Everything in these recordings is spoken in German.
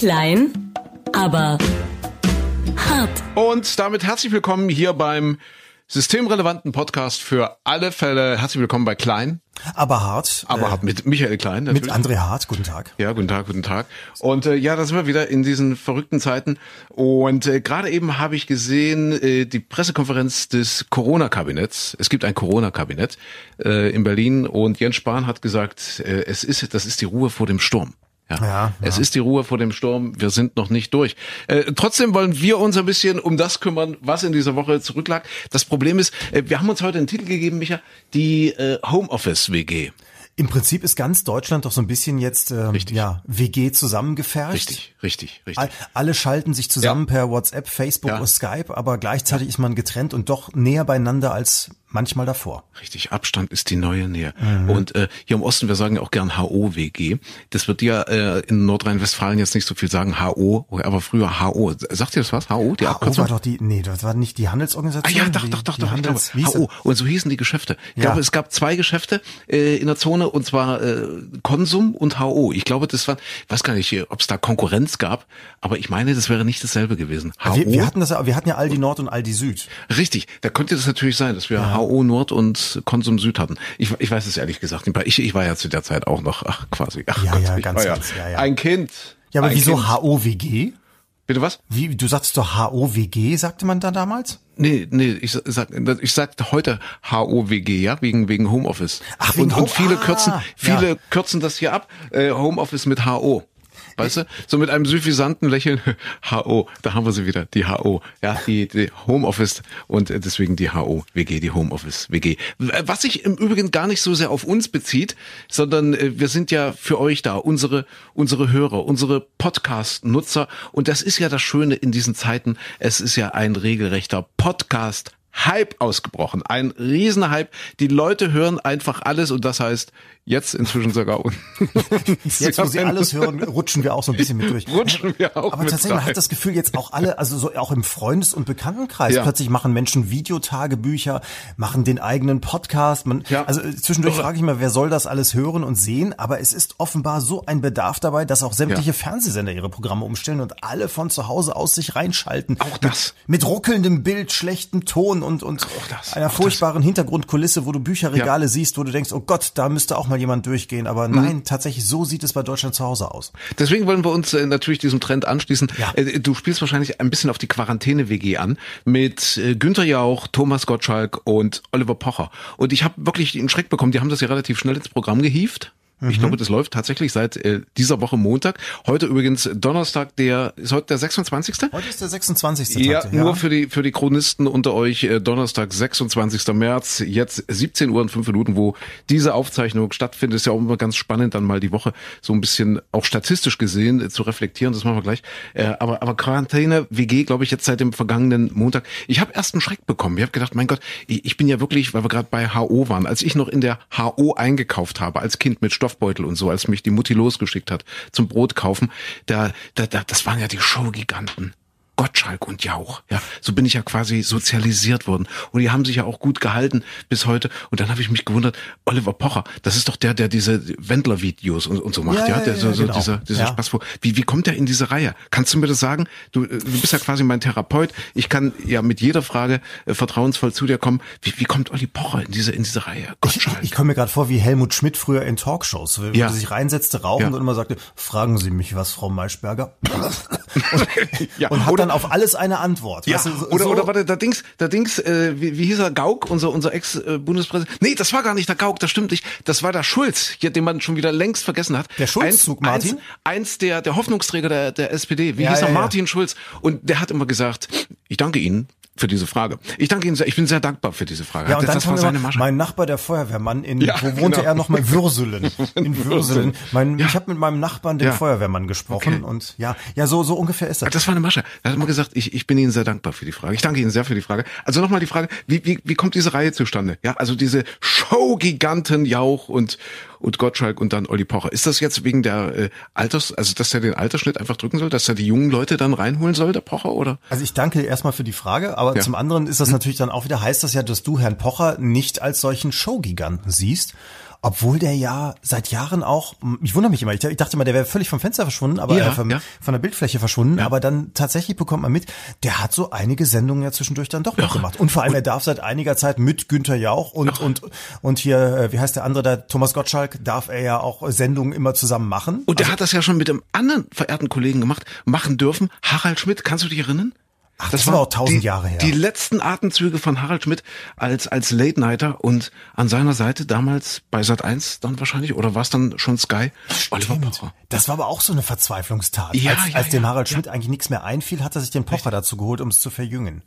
Klein, aber hart. Und damit herzlich willkommen hier beim systemrelevanten Podcast für alle Fälle. Herzlich willkommen bei Klein, Aber hart. aber äh, hart mit Michael Klein natürlich. mit André Hart, guten Tag. Ja, guten Tag, guten Tag. Und äh, ja, da sind wir wieder in diesen verrückten Zeiten. Und äh, gerade eben habe ich gesehen äh, die Pressekonferenz des Corona-Kabinetts. Es gibt ein Corona-Kabinett äh, in Berlin und Jens Spahn hat gesagt, äh, es ist, das ist die Ruhe vor dem Sturm. Ja, Ja, es ist die Ruhe vor dem Sturm. Wir sind noch nicht durch. Äh, trotzdem wollen wir uns ein bisschen um das kümmern, was in dieser Woche zurücklag. Das Problem ist, äh, wir haben uns heute einen Titel gegeben, Micha, die äh, Homeoffice WG. Im Prinzip ist ganz Deutschland doch so ein bisschen jetzt ähm, Richtig. ja WG zusammengefercht. Richtig, richtig, richtig. All, alle schalten sich zusammen Ja. per WhatsApp, Facebook Ja. oder Skype, aber gleichzeitig ist man getrennt und doch näher beieinander als manchmal davor. Richtig, Abstand ist die neue Nähe. Mhm. Und äh, hier im Osten, wir sagen ja auch gern HOWG. Das wird ja äh, in Nordrhein-Westfalen jetzt nicht so viel sagen, HO, aber früher HO. Sagt ihr das was? HO, die HO Abkürzung? war doch die, nee, das war nicht die Ah Handelsorganisation. ja, doch, die, doch, doch, doch. Ich glaube, Handels, wie hieß HO. Und so hießen die Geschäfte. Ich Ja. glaube, es gab zwei Geschäfte äh, in der Zone und zwar äh, Konsum und HO. Ich glaube, das war, ich weiß gar nicht, ob es da Konkurrenz gab, aber ich meine, das wäre nicht dasselbe gewesen. HO. wir, wir hatten das, ja- wir hatten ja Aldi Nord und Aldi Süd. Richtig, da könnte das natürlich sein, dass wir HO Nord und Konsum Süd hatten. Ich, ich weiß es ehrlich gesagt nicht. Ich, ich war ja zu der Zeit auch noch, ach quasi, ach Ja, Gott, ja, ganz, ganz, ja, ja. ein Kind. Ja, aber wieso. HOWG? Bitte was? Wie, du sagst doch HOWG, sagte man da damals? Nee, nee, ich sag, ich sagte heute HOWG, ja, wegen, wegen Homeoffice. Ach, wegen und, und viele ah, kürzen, viele ja. kürzen das hier ab, äh, Homeoffice mit HO. Weißt du? So mit einem suffisanten Lächeln. HO, da haben wir sie wieder, die HO. Ja, die, die Homeoffice und deswegen die HO WG, die Homeoffice WG. Was sich im Übrigen gar nicht so sehr auf uns bezieht, sondern äh, wir sind ja für euch da, unsere, unsere Hörer, unsere Podcast-Nutzer. Und das ist ja das Schöne in diesen Zeiten. Es ist ja ein regelrechter Podcast. Hype ausgebrochen. Ein Riesenhype. Die Leute hören einfach alles und das heißt jetzt inzwischen sogar uns. Jetzt, wo sie alles hören, rutschen wir auch so ein bisschen mit durch. Rutschen wir auch Aber mit tatsächlich, man hat das Gefühl, jetzt auch alle, also so auch im Freundes- und Bekanntenkreis, Ja. plötzlich machen Menschen Videotagebücher, machen den eigenen Podcast. Man, Ja. Also äh, zwischendurch frage ich mal, wer soll das alles hören und sehen? Aber es ist offenbar so ein Bedarf dabei, dass auch sämtliche Ja. Fernsehsender ihre Programme umstellen und alle von zu Hause aus sich reinschalten. Auch das. Mit, mit ruckelndem Bild, schlechtem Ton und, und das, einer auch das. furchtbaren Hintergrundkulisse, wo du Bücherregale siehst, wo du denkst, oh Gott, da müsste auch mal jemand durchgehen. Aber Mhm. nein, tatsächlich, so sieht es bei Deutschland zu Hause aus. Deswegen wollen wir uns äh, natürlich diesem Trend anschließen. Ja. Äh, du spielst wahrscheinlich ein bisschen auf die Quarantäne-WG an mit äh, Günther Jauch, Thomas Gottschalk und Oliver Pocher. Und ich habe wirklich einen Schreck bekommen. Die haben das ja relativ schnell ins Programm gehievt. Ich glaube, das läuft tatsächlich seit äh, dieser Woche Montag. Heute übrigens Donnerstag, der ist heute der 26. Heute ist der 26. Ja, Tante, nur für die für die Chronisten unter euch äh, Donnerstag 26. März jetzt 17 Uhr und 5 Minuten, wo diese Aufzeichnung stattfindet, ist ja auch immer ganz spannend dann mal die Woche so ein bisschen auch statistisch gesehen äh, zu reflektieren, das machen wir gleich. Äh, aber aber Quarantäne WG, glaube ich jetzt seit dem vergangenen Montag. Ich habe erst einen Schreck bekommen. Ich habe gedacht, mein Gott, ich, ich bin ja wirklich, weil wir gerade bei HO waren, als ich noch in der HO eingekauft habe als Kind mit Stoffbeutel und so, als mich die Mutti losgeschickt hat zum Brot kaufen, da da, da das waren ja die Showgiganten. Gottschalk und Jauch. Ja, so bin ich ja quasi sozialisiert worden. Und die haben sich ja auch gut gehalten bis heute. Und dann habe ich mich gewundert, Oliver Pocher, das ist doch der, der diese Wendler-Videos und, und so macht. Ja, Ja, der, ja, so, so genau. dieser, dieser Ja. Spaß. Wo, wie, wie kommt der in diese Reihe? Kannst du mir das sagen? Du, äh, du bist ja quasi mein Therapeut. Ich kann ja mit jeder Frage äh, vertrauensvoll zu dir kommen. Wie, wie kommt Olli Pocher in diese, in diese Reihe? Ich, Gottschalk. ich komme mir gerade vor wie Helmut Schmidt früher in Talkshows, wo Ja. er sich reinsetzte, rauchend Ja. und immer sagte, fragen Sie mich was, Frau Maischberger. ja, Und hat oder- dann auf alles eine Antwort. Ja, Weißt du, so- oder, oder warte, der Dings, der Dings, äh, wie, wie hieß er, Gauck, unser, unser Ex-Bundespräsident? Nee, das war gar nicht der Gauck, das stimmt nicht. Das war der Schulz, den man schon wieder längst vergessen hat. Der Schulzzug, Martin? Eins, eins der, der Hoffnungsträger der, der SPD. Wie Ja, hieß er? ja. Martin Schulz. Und der hat immer gesagt, ich danke Ihnen für diese Frage. Ich danke Ihnen sehr, ich bin sehr dankbar für diese Frage. Ja, und das war seine Masche. mein Nachbar, der Feuerwehrmann, in, Ja, wo wohnte genau. er noch mal? Würselen. In Würselen. Mein, Ja. Ich habe mit meinem Nachbarn, dem Ja. Feuerwehrmann, gesprochen Okay. und ja, ja, so, so ungefähr ist das. Das war eine Masche. Er hat immer gesagt, ich, ich bin Ihnen sehr dankbar für die Frage. Ich danke Ihnen sehr für die Frage. Also nochmal die Frage, wie, wie, wie kommt diese Reihe zustande? Ja, also diese Show-Giganten Jauch und, und Gottschalk und dann Olli Pocher. Ist das jetzt wegen der äh, Alters, also dass er den Altersschnitt einfach drücken soll, dass er die jungen Leute dann reinholen soll, der Pocher, oder? Also ich danke erstmal für die Frage, aber Ja. Hm. zum anderen ist das natürlich dann auch wieder, heißt das ja, dass du Herrn Pocher nicht als solchen Showgiganten siehst. Obwohl der ja seit Jahren auch, ich wundere mich immer, ich dachte mal, der wäre völlig vom Fenster verschwunden, aber Ja, äh, vom, ja. von der Bildfläche verschwunden, aber dann tatsächlich bekommt man mit, der hat so einige Sendungen ja zwischendurch dann doch noch gemacht. Und vor allem, er darf seit einiger Zeit mit Günther Jauch und, und, und hier, äh, wie heißt der andere, der Thomas Gottschalk, darf er ja auch Sendungen immer zusammen machen. Und der hat das ja schon mit einem anderen verehrten Kollegen gemacht, machen dürfen. Harald Schmidt, kannst du dich erinnern? Ach, das war auch tausend die, Jahre her. Die letzten Atemzüge von Harald Schmidt als, als Late Nighter und an seiner Seite damals bei Sat 1 dann wahrscheinlich, oder war es dann schon Sky? Oliver Pocher. Das war aber auch so eine Verzweiflungstat. Ja, als ja, als dem ja, Harald Schmidt eigentlich nichts mehr einfiel, hat er sich den Pocher dazu geholt, um es zu verjüngen.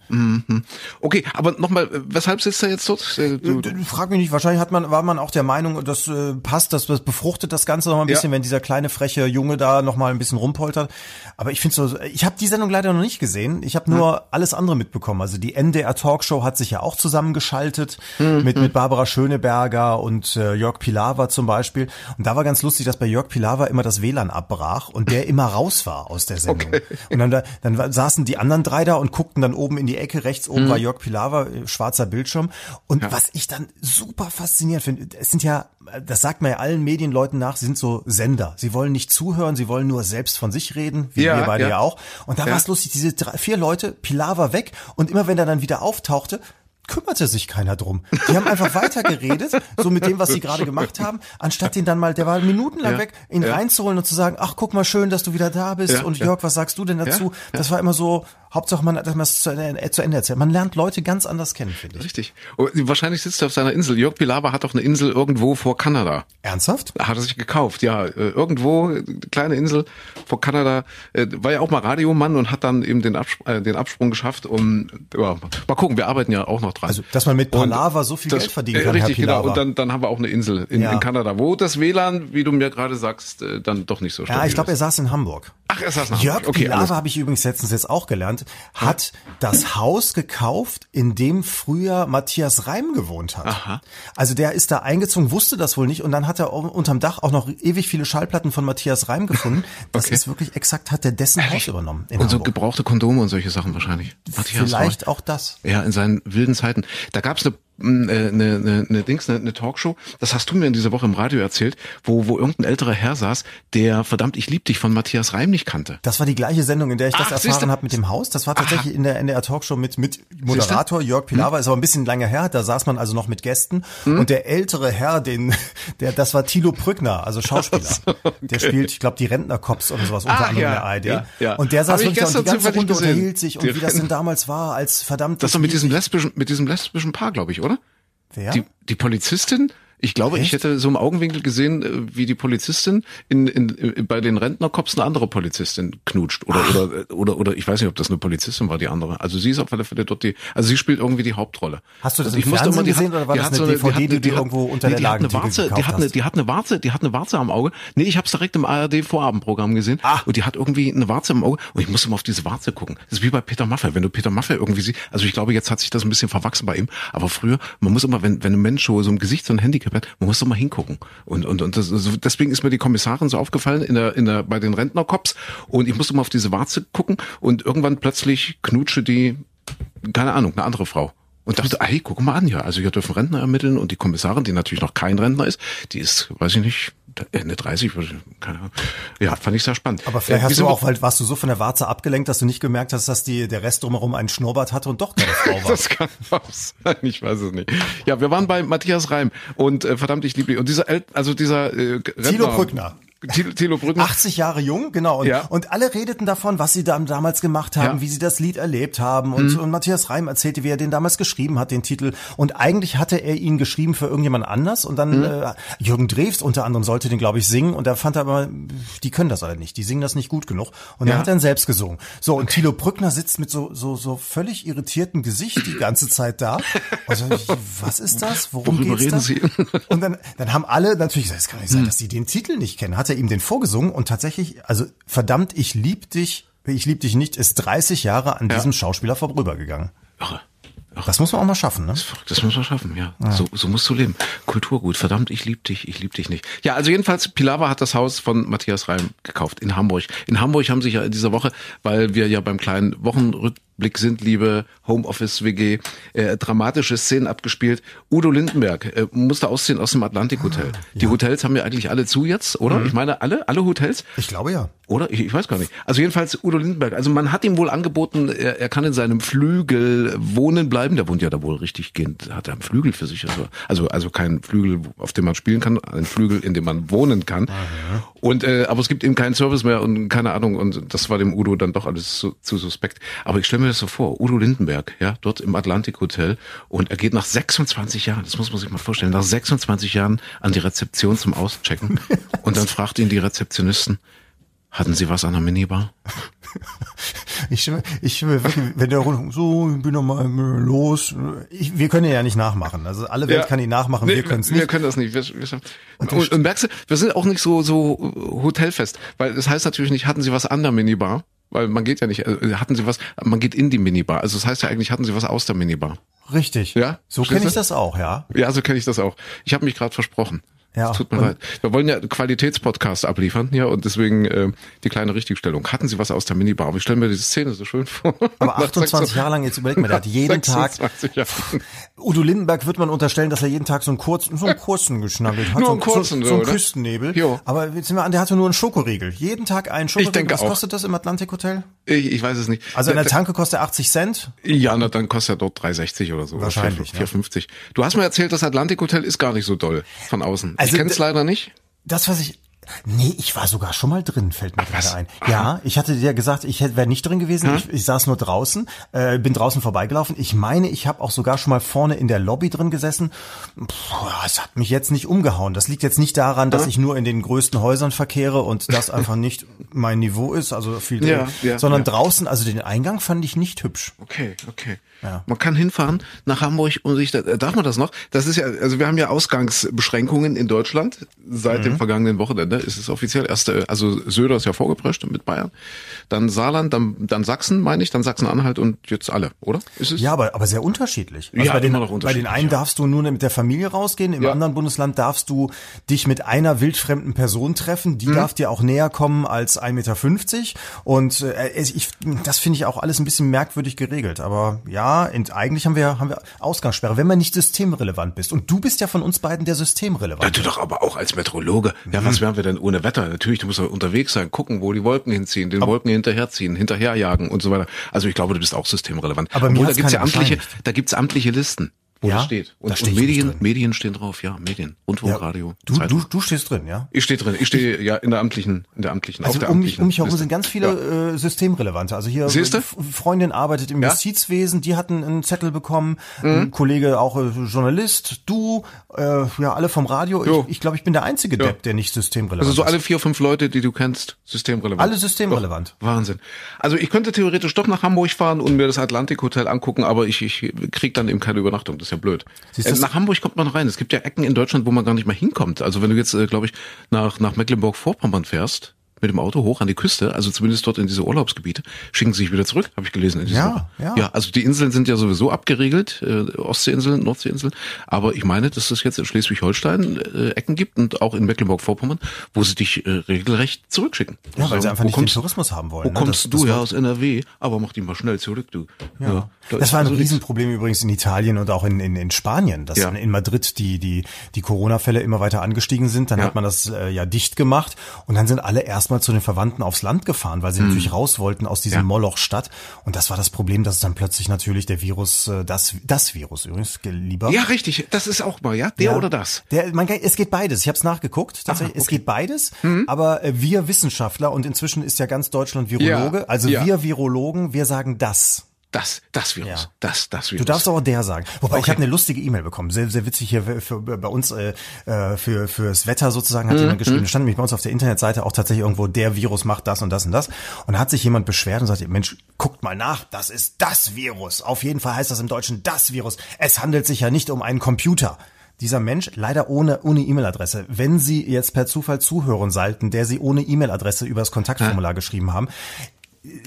Okay, aber nochmal, weshalb sitzt er jetzt dort? Äh, Du, Du, Frag mich nicht, wahrscheinlich hat man, war man auch der Meinung, das äh, passt, das, das befruchtet das Ganze noch mal ein Ja. bisschen, wenn dieser kleine freche Junge da noch mal ein bisschen rumpoltert. Aber ich finde so, ich habe die Sendung leider noch nicht gesehen. Ich habe nur alles andere mitbekommen. Also die NDR Talkshow hat sich ja auch zusammengeschaltet Mhm. mit mit Barbara Schöneberger und äh, Jörg Pilawa zum Beispiel. Und da war ganz lustig, dass bei Jörg Pilawa immer das WLAN abbrach und der immer raus war aus der Sendung. Und dann, da- dann saßen die anderen drei da und guckten dann oben in die Ecke. Rechts oben war Jörg Pilawa, äh, schwarzer Bildschirm. Und was ich dann super faszinierend finde, es sind ja, das sagt man ja allen Medienleuten nach, sie sind so Sender. Sie wollen nicht zuhören, sie wollen nur selbst von sich reden, wie Ja, wir beide ja. ja, auch. Und da Ja. war es lustig, diese drei, vier Leute, Pilawa weg und immer wenn er dann wieder auftauchte, kümmerte sich keiner drum. Die haben einfach weiter geredet, so mit dem, was sie gerade gemacht haben, anstatt den dann mal, der war minutenlang Ja, weg, ihn ja. reinzuholen und zu sagen, ach, guck mal schön, dass du wieder da bist Ja, und. Jörg, was sagst du denn dazu? Das war immer so, Hauptsache man, dass man es zu, Ende- zu Ende erzählt. Man lernt Leute ganz anders kennen, finde ich. Richtig. Und wahrscheinlich sitzt er auf seiner Insel. Jörg Pilawa hat doch eine Insel irgendwo vor Kanada. Ernsthaft? Hat er sich gekauft, ja. Äh, Irgendwo, äh, kleine Insel vor Kanada. Äh, War ja auch mal Radiomann und hat dann eben den, Absp äh, den Absprung geschafft. Und ja, mal gucken, wir arbeiten ja auch noch dran. Also, dass man mit Und Palaver so viel das- Geld verdienen äh, kann, Richtig, Herr genau. Und dann, dann haben wir auch eine Insel in, Ja. in Kanada, wo das WLAN, wie du mir gerade sagst, äh, dann doch nicht so stabil Ja, ich glaube, er saß in Hamburg. Ach, er saß in Jörg. Okay, Pilawa habe ich übrigens letztens jetzt auch gelernt, hat das Haus gekauft, in dem früher Matthias Reim gewohnt hat. Aha. Also der ist da eingezogen, wusste das wohl nicht und dann hat er unterm Dach auch noch ewig viele Schallplatten von Matthias Reim gefunden. Das Okay. ist wirklich exakt, hat der dessen Haus übernommen Und so Hamburg. gebrauchte Kondome und solche Sachen wahrscheinlich. Matthias Vielleicht auch das. Ja, in seinen wilden Zeiten. Da gab's eine mh, äh, eine, eine, eine Dings, eine, eine Talkshow, das hast du mir in dieser Woche im Radio erzählt, wo, wo irgendein älterer Herr saß, der verdammt ich lieb dich von Matthias Reim nicht kannte. Das war die gleiche Sendung, in der ich das Ach, erfahren habe mit dem Haus. Das war tatsächlich in der NDR Talkshow mit, mit Moderator Jörg Pilawa. Ist aber ein bisschen lange her. Da saß man also noch mit Gästen. Hm? Und der ältere Herr, den, der, das war Thilo Brückner, also Schauspieler. Der spielt, ich glaube, die Rentnercops oder sowas unter Ach, anderem ja, in der ARD. ja, ja. Und der saß wirklich und die ganze Runde gesehen. unterhielt sich und Die wie das denn damals war als verdammt. Das doch mit diesem lesbischen, mit diesem lesbischen Paar, glaube ich, oder? Wer? Die, die Polizistin, ich glaube, ich Echt? hätte so im Augenwinkel gesehen, äh, wie die Polizistin in, in, in bei den Rentnercops eine andere Polizistin knutscht oder oder oder oder ich weiß nicht, ob das eine Polizistin war, die andere. Also sie ist auf alle Fälle dort die, also sie spielt irgendwie die Hauptrolle. Hast du das Und im Fernsehen gesehen oder war die das hat eine so DVD, hat die hat- irgendwo unter der die hat eine Lagentheke Warze, die hat eine, die hat eine Warze, die hat eine Warze am Auge. Nee, ich habe es direkt im ARD Vorabendprogramm gesehen Ah. und die hat irgendwie eine Warze im Auge und ich musste mal auf diese Warze gucken. Das ist wie bei Peter Maffay, wenn du Peter Maffay irgendwie siehst, also ich glaube, jetzt hat sich das ein bisschen verwachsen bei ihm, aber früher, man muss immer, wenn, wenn ein Mensch so so im Gesicht so ein Handicap hat, man muss immer hingucken. Und, und, und das, deswegen ist mir die Kommissarin so aufgefallen in der, in der, bei den Rentnercops und ich musste mal auf diese Warze gucken und irgendwann plötzlich knutsche die, keine Ahnung, eine andere Frau. Und dachte, hey, guck mal an hier. Also hier dürfen Rentner ermitteln und die Kommissarin, die natürlich noch kein Rentner ist, die ist, weiß ich nicht, Ende 30, keine Ahnung. Ja, fand ich sehr spannend. aber vielleicht Äh, wie hast du auch, weil warst du so von der Warze abgelenkt, dass du nicht gemerkt hast, dass die, der Rest drumherum einen Schnurrbart hatte und doch keine Frau war. Das kann auch sein, ich weiß es nicht. Ja, wir waren bei Matthias Reim und äh, verdammt, ich liebe ihn. Und dieser, El also dieser äh, Rentner, Thilo Brückner. Thilo, Thilo Brückner. 80 Jahre jung, genau. Und, Ja. und alle redeten davon, was sie dann damals gemacht haben, Ja. Mhm. wie sie das Lied erlebt haben. Und, und Matthias Reim erzählte, wie er den damals geschrieben hat, den Titel. Und eigentlich hatte er ihn geschrieben für irgendjemand anders. Und dann Mhm. äh, Jürgen Drews unter anderem sollte den, glaube ich, singen. Und er fand aber, die können das alle nicht. Die singen das nicht gut genug. Und dann Ja. hat er ihn selbst gesungen. So, und Thilo Brückner sitzt mit so, so, so völlig irritiertem Gesicht die ganze Zeit da. Also, was ist das? Worum Worüber geht's reden da? Sie? Und dann, dann haben alle natürlich gesagt, es kann nicht sein, dass sie den Titel nicht kennen. Hat er ihm den vorgesungen und tatsächlich, also verdammt, ich lieb dich, ich lieb dich nicht, ist 30 Jahre an Ja. diesem Schauspieler vorübergegangen. Irre. Das muss man auch mal schaffen, ne? Verrückt, Das muss man schaffen, ja. So, so musst du leben. Kulturgut, verdammt, ich lieb dich, ich lieb dich nicht. Ja, also jedenfalls, Pilawa hat das Haus von Matthias Reim gekauft in Hamburg. In Hamburg haben sich ja in dieser Woche, weil wir ja beim kleinen Wochenrück Blick sind Liebe, Homeoffice WG, äh, dramatische Szenen abgespielt. Udo Lindenberg äh, musste ausziehen aus dem Atlantik Hotel. Ah, Die Hotels haben ja eigentlich alle zu jetzt, oder? Mhm. Ich meine alle, alle Hotels. Ich glaube ja. Oder? Ich, ich, weiß gar nicht. Also jedenfalls Udo Lindenberg. Also man hat ihm wohl angeboten, er, er kann in seinem Flügel wohnen bleiben. Der wohnt ja da wohl richtig gehend, hat er einen Flügel für sich. Also, also, also kein Flügel, auf dem man spielen kann, ein Flügel, in dem man wohnen kann. Aha. Und äh, aber es gibt eben keinen Service mehr und keine Ahnung. Und das war dem Udo dann doch alles zu, zu suspekt. Aber ich stelle mir das so vor, Udo Lindenberg, ja, dort im Atlantik Hotel und er geht nach 26 Jahren, das muss man sich mal vorstellen, nach 26 Jahren an die Rezeption zum Auschecken und dann fragt ihn die Rezeptionisten, hatten Sie was an der Minibar? Ich stimme, ich stimme wirklich, wenn der so, ich bin noch mal los. Ich, wir können ihn ja nicht nachmachen. Also alle Welt ja, kann ihn nachmachen, wir, wir können es nicht. Wir können das nicht. Wir, wir, und, und, und, merkst du, wir sind auch nicht so so hotelfest, weil das heißt natürlich nicht, hatten Sie was an der Minibar? Weil man geht ja nicht, äh, hatten Sie was, man geht in die Minibar. Also das heißt ja eigentlich, hatten Sie was aus der Minibar. Richtig. Ja. So kenne ich das auch, ja. Ja, so kenne ich das auch. Ich habe mich gerade versprochen. Ja, tut mir leid. Wir wollen ja Qualitätspodcast abliefern ja und deswegen äh, die kleine Richtigstellung. Hatten Sie was aus der Minibar? Aber ich stelle mir diese Szene so schön vor. Aber 28 Jahre lang, jetzt überleg mal, der hat jeden Tag. Jahre. Udo Lindenberg wird man unterstellen, dass er jeden Tag so einen kurzen, so einen kurzen geschnaggelt hat. Nur einen kurzen, so, so einen Küstennebel. Jo. Aber jetzt sind wir an, der hatte nur einen Schokoriegel. Jeden Tag einen Schokoriegel. Ich denke was auch. kostet das im Atlantik Hotel? Ich, ich weiß es nicht. Also in der Tanke kostet er 80 Cent? Ja, na, dann kostet er dort 3,60 oder so. Wahrscheinlich. 4,50. Ja. Du hast mir erzählt, das Atlantik Hotel ist gar nicht so doll von außen. Also ich kenne es leider nicht. Das, was ich Nee, ich war sogar schon mal drin, fällt mir gerade ein. Ja, ich hatte dir gesagt, ich wäre nicht drin gewesen. Hm? Ich, ich saß nur draußen, äh, bin draußen vorbeigelaufen. Ich meine, ich habe auch sogar schon mal vorne in der Lobby drin gesessen. Puh, es hat mich jetzt nicht umgehauen. Das liegt jetzt nicht daran, dass hm? ich nur in den größten Häusern verkehre und das einfach nicht mein Niveau ist, also viel drin, ja, ja, sondern ja. draußen, also den Eingang fand ich nicht hübsch. Okay, okay. Ja. Man kann hinfahren nach Hamburg und sich, darf man das noch? Das ist ja, also wir haben ja Ausgangsbeschränkungen in Deutschland seit mhm. dem vergangenen Wochenende. Ist es offiziell erst, also Söder ist ja vorgeprescht mit Bayern, dann Saarland, dann, dann Sachsen, meine ich, dann Sachsen-Anhalt und jetzt alle, oder? Ist es? Ja, aber, aber sehr unterschiedlich. Also ja, bei den, bei den einen ja. darfst du nur mit der Familie rausgehen, im ja. anderen Bundesland darfst du dich mit einer wildfremden Person treffen, die mhm. darf dir auch näher kommen als 1,50 Meter. Und äh, ich, das finde ich auch alles ein bisschen merkwürdig geregelt. Aber ja, eigentlich haben wir, haben wir Ausgangssperre, wenn man nicht systemrelevant bist. Und du bist ja von uns beiden der systemrelevant. Ja, du doch aber auch als Meteorologe. Ja, mhm. was wären wir denn ohne Wetter? Natürlich, du musst unterwegs sein, gucken, wo die Wolken hinziehen, den aber Wolken hinterherziehen, hinterherjagen und so weiter. Also ich glaube, du bist auch systemrelevant. Aber mir da gibt's ja amtliche, da gibt's amtliche Listen wo ja, das steht. Und, da und Medien, Medien stehen drauf, ja, Medien, Rundfunk, ja, Radio. Du, du, du stehst drin, ja? Ich stehe drin. Ich stehe ja in der amtlichen, in der amtlichen, also auf der um amtlichen. Mich, um mich herum sind ganz viele ja. äh, Systemrelevante. Also hier Siehste? Freundin arbeitet im ja? Justizwesen, die hatten einen Zettel bekommen, mhm. ein Kollege auch äh, Journalist, du, äh, ja alle vom Radio. Jo. Ich, ich glaube, ich bin der einzige Depp, der nicht systemrelevant ist. Also so alle vier, fünf Leute, die du kennst, systemrelevant. Alle systemrelevant. Doch, Wahnsinn. Also ich könnte theoretisch doch nach Hamburg fahren und mir das Atlantik Hotel angucken, aber ich, ich krieg dann eben keine Übernachtung. Das ja blöd. Äh, nach Hamburg kommt man rein. Es gibt ja Ecken in Deutschland, wo man gar nicht mal hinkommt. Also wenn du jetzt, äh, glaube ich, nach, nach Mecklenburg-Vorpommern fährst, mit dem Auto hoch an die Küste, also zumindest dort in diese Urlaubsgebiete, schicken sie sich wieder zurück, habe ich gelesen. In ja, ja. ja, also die Inseln sind ja sowieso abgeriegelt, äh, Ostseeinseln, Nordseeinseln, aber ich meine, dass es jetzt in Schleswig-Holstein äh, Ecken gibt und auch in Mecklenburg-Vorpommern, wo sie dich äh, regelrecht zurückschicken. Ja, weil sie einfach nicht kommst, den Tourismus haben wollen. Wo ne? kommst das, du das ja aus NRW, aber mach die mal schnell zurück, du. Ja. ja da das war ein also Riesenproblem nichts. übrigens in Italien und auch in, in, in Spanien, dass ja. in Madrid die, die, die Corona-Fälle immer weiter angestiegen sind. Dann ja. hat man das äh, ja dicht gemacht und dann sind alle erstmal zu den Verwandten auf aufs Land gefahren, weil sie mhm. natürlich raus wollten aus diesem ja. Moloch-Stadt. Und das war das Problem, dass es dann plötzlich natürlich der Virus, äh, das, das Virus übrigens, lieber. Ja, richtig. Das ist auch mal, ja? Der ja. oder das? Der, man, es geht beides. Ich habe es nachgeguckt. Tatsächlich, Aha, okay. es geht beides. Mhm. Aber äh, wir Wissenschaftler und inzwischen ist ja ganz Deutschland Virologe. Ja. Also wir Virologen, wir sagen das. Das, das Virus, ja. das, das Virus. Du darfst auch der sagen. Wobei okay. ich habe eine lustige E-Mail bekommen, sehr, sehr witzig hier für, für bei uns äh, äh, für fürs Wetter sozusagen hat mhm. jemand geschrieben. Mhm. Stand nämlich bei uns auf der Internetseite auch tatsächlich irgendwo der Virus macht das und das und das. Und da hat sich jemand beschwert und sagt, Mensch, guckt mal nach, das ist das Virus. Auf jeden Fall heißt das im Deutschen das Virus. Es handelt sich ja nicht um einen Computer dieser Mensch leider ohne ohne E-Mail-Adresse. Wenn Sie jetzt per Zufall zuhören sollten, der Sie ohne E-Mail-Adresse übers Kontaktformular ja. geschrieben haben,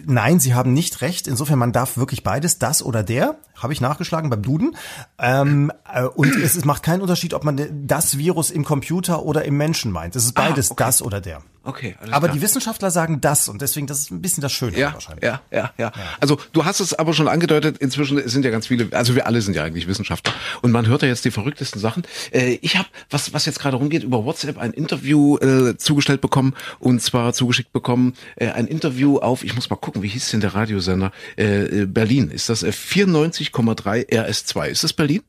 Nein, Sie haben nicht recht. Insofern, man darf wirklich beides, das oder der. Habe ich nachgeschlagen beim Duden. Ähm, äh, und es, es, macht keinen Unterschied, ob man das Virus im Computer oder im Menschen meint. Es ist ah, beides ah, okay. das oder der. Okay. aber klar. die Wissenschaftler sagen das und deswegen, das ist ein bisschen das Schöne ja, wahrscheinlich. Ja, ja, ja, ja. Also du hast es aber schon angedeutet, inzwischen sind ja ganz viele, also wir alle sind ja eigentlich Wissenschaftler. Und man hört ja jetzt die verrücktesten Sachen. Äh, ich habe, was, was jetzt gerade rumgeht, über WhatsApp ein Interview äh, zugestellt bekommen und zwar zugeschickt bekommen, äh, ein Interview auf, ich muss mal gucken, wie hieß denn der Radiosender? Äh, äh Berlin. Ist das äh, 94 50,3 RS2. Ist das Berlin?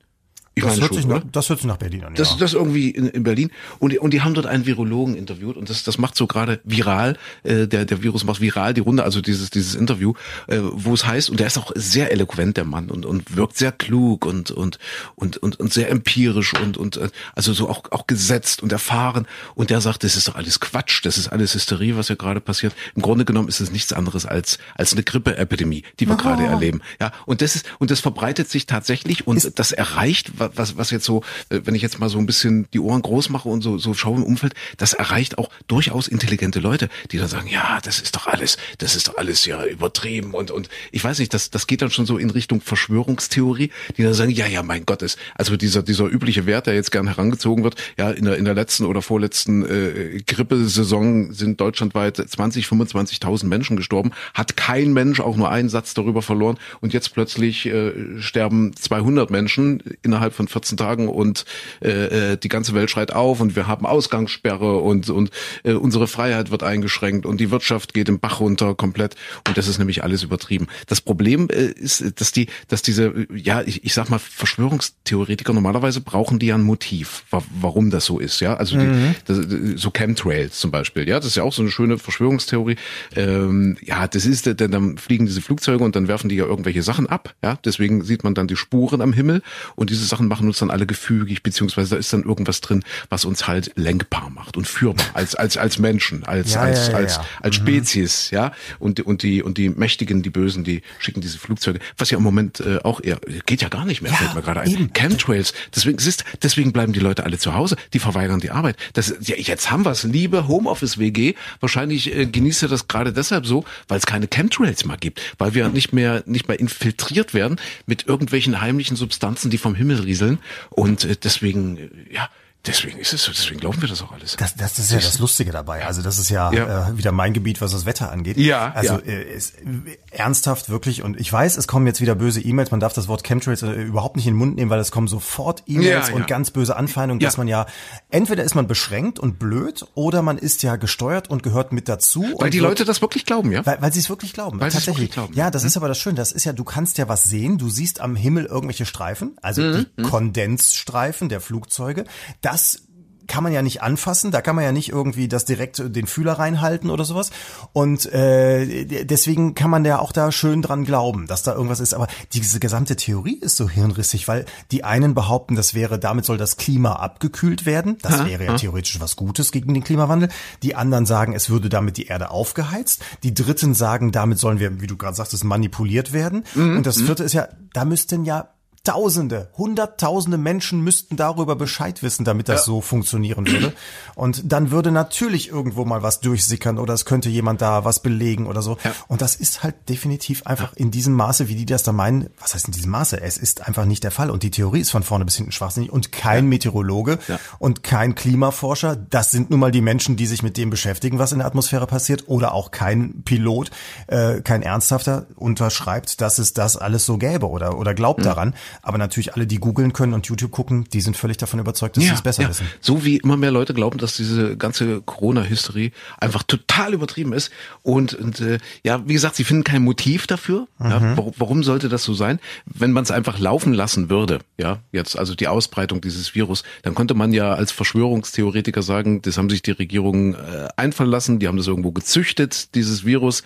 Ich das, hört schon, sich nach, das hört sich nach Berlin an. Das, ja. das irgendwie in, in Berlin. Und, und die haben dort einen Virologen interviewt und das, das macht so gerade viral. Äh, der, der Virus macht viral die Runde, also dieses, dieses Interview, äh, wo es heißt, und der ist auch sehr eloquent, der Mann, und, und wirkt sehr klug und, und, und, und, und sehr empirisch und, und äh, also so auch, auch gesetzt und erfahren. Und der sagt, das ist doch alles Quatsch, das ist alles Hysterie, was hier gerade passiert. Im Grunde genommen ist es nichts anderes als, als eine Grippeepidemie, die wir oh. gerade erleben. Ja, und das ist, und das verbreitet sich tatsächlich und ist das erreicht, was, was jetzt so, äh, wenn ich jetzt mal so ein bisschen die Ohren groß mache und so, so schaue im Umfeld, das erreicht auch durchaus intelligente Leute, die dann sagen, ja, das ist doch alles, das ist doch alles ja übertrieben und, und ich weiß nicht, das, das geht dann schon so in Richtung Verschwörungstheorie, die dann sagen, ja, ja, mein Gott, ist, also dieser, dieser übliche Wert, der jetzt gern herangezogen wird, ja, in der, in der letzten oder vorletzten äh, Grippesaison sind deutschlandweit 20, 25.000 Menschen gestorben, hat kein Mensch auch nur einen Satz darüber verloren. Und jetzt plötzlich äh, sterben 200 Menschen innerhalb von 14 Tagen und äh, äh, die ganze Welt schreit auf und wir haben Ausgangssperre und und äh, unsere Freiheit wird eingeschränkt und die Wirtschaft geht im Bach runter komplett und das ist nämlich alles übertrieben. Das Problem äh, ist, dass die, dass diese, ja, ich, ich sag mal, Verschwörungstheoretiker normalerweise brauchen die ja ein Motiv, warum das so ist, ja. Also mhm. die, das, so Chemtrails zum Beispiel, ja, das ist ja auch so eine schöne Verschwörungstheorie. Ähm, ja, das ist, denn dann fliegen diese Flugzeuge und dann werfen die ja irgendwelche Sachen ab, ja. Deswegen sieht man dann die Spuren am Himmel und diese Sachen machen uns dann alle gefügig, beziehungsweise da ist dann irgendwas drin, was uns halt lenkbar macht und führbar als als als Menschen, als ja, als ja, ja, als als mhm. Spezies, ja. Und und die und die Mächtigen, die Bösen, die schicken diese Flugzeuge, was ja im Moment äh, auch eher geht ja gar nicht mehr, fällt mir gerade ein. Eben. Chemtrails, deswegen ist deswegen bleiben die Leute alle zu Hause, die verweigern die Arbeit. Das ja, jetzt haben wir es, liebe Homeoffice WG, wahrscheinlich äh, genießt ihr das gerade deshalb so, weil es keine Chemtrails mehr gibt, weil wir nicht mehr nicht mehr infiltriert werden mit irgendwelchen heimlichen Substanzen, die vom Himmel rieseln. Und äh, deswegen, äh, ja, Deswegen ist es so, deswegen glauben wir das auch alles. Das, das ist ja das Lustige dabei. Also das ist ja, ja. Äh, wieder mein Gebiet, was das Wetter angeht. Ja. Also ja. Äh, ist, ernsthaft wirklich und ich weiß, es kommen jetzt wieder böse E-Mails. Man darf das Wort Chemtrails äh, überhaupt nicht in den Mund nehmen, weil es kommen sofort E-Mails ja, und ganz böse Anfeindungen, dass man ja entweder ist man beschränkt und blöd oder man ist ja gesteuert und gehört mit dazu. Weil die Leute das wirklich glauben, ja? Weil, weil sie es wirklich glauben. Weil tatsächlich. Wirklich glauben. Ja, das hm? ist aber das Schöne. Das ist ja, du kannst ja was sehen. Du siehst am Himmel irgendwelche Streifen, also mhm. die mhm. Kondensstreifen der Flugzeuge. Das kann man ja nicht anfassen, da kann man ja nicht irgendwie das direkt den Fühler reinhalten oder sowas. Und äh, deswegen kann man ja auch da schön dran glauben, dass da irgendwas ist. Aber diese gesamte Theorie ist so hirnrissig, weil die einen behaupten, das wäre, damit soll das Klima abgekühlt werden. Das wäre ja theoretisch was Gutes gegen den Klimawandel. Die anderen sagen, es würde damit die Erde aufgeheizt. Die Dritten sagen, damit sollen wir, wie du gerade sagtest, manipuliert werden. Mhm. Und das mhm. Vierte ist ja, da müssten ja Tausende, Hunderttausende Menschen müssten darüber Bescheid wissen, damit das ja. so funktionieren würde. Und dann würde natürlich irgendwo mal was durchsickern oder es könnte jemand da was belegen oder so. Ja. Und das ist halt definitiv einfach ja. in diesem Maße, wie die das da meinen. Was heißt in diesem Maße? Es ist einfach nicht der Fall. Und die Theorie ist von vorne bis hinten schwachsinnig. Und kein Meteorologe und kein Klimaforscher, das sind nun mal die Menschen, die sich mit dem beschäftigen, was in der Atmosphäre passiert. Oder auch kein Pilot, äh, kein Ernsthafter unterschreibt, dass es das alles so gäbe oder, oder glaubt mhm. daran. Aber natürlich alle, die googeln können und YouTube gucken, die sind völlig davon überzeugt, dass ja, sie es besser ja. wissen. So wie immer mehr Leute glauben, dass diese ganze Corona-Hysterie einfach total übertrieben ist. Und, und äh, ja, wie gesagt, sie finden kein Motiv dafür. Mhm. Ja, warum, warum sollte das so sein? Wenn man es einfach laufen lassen würde, ja, jetzt also die Ausbreitung dieses Virus, dann könnte man ja als Verschwörungstheoretiker sagen, das haben sich die Regierungen äh, einfallen lassen, die haben das irgendwo gezüchtet, dieses Virus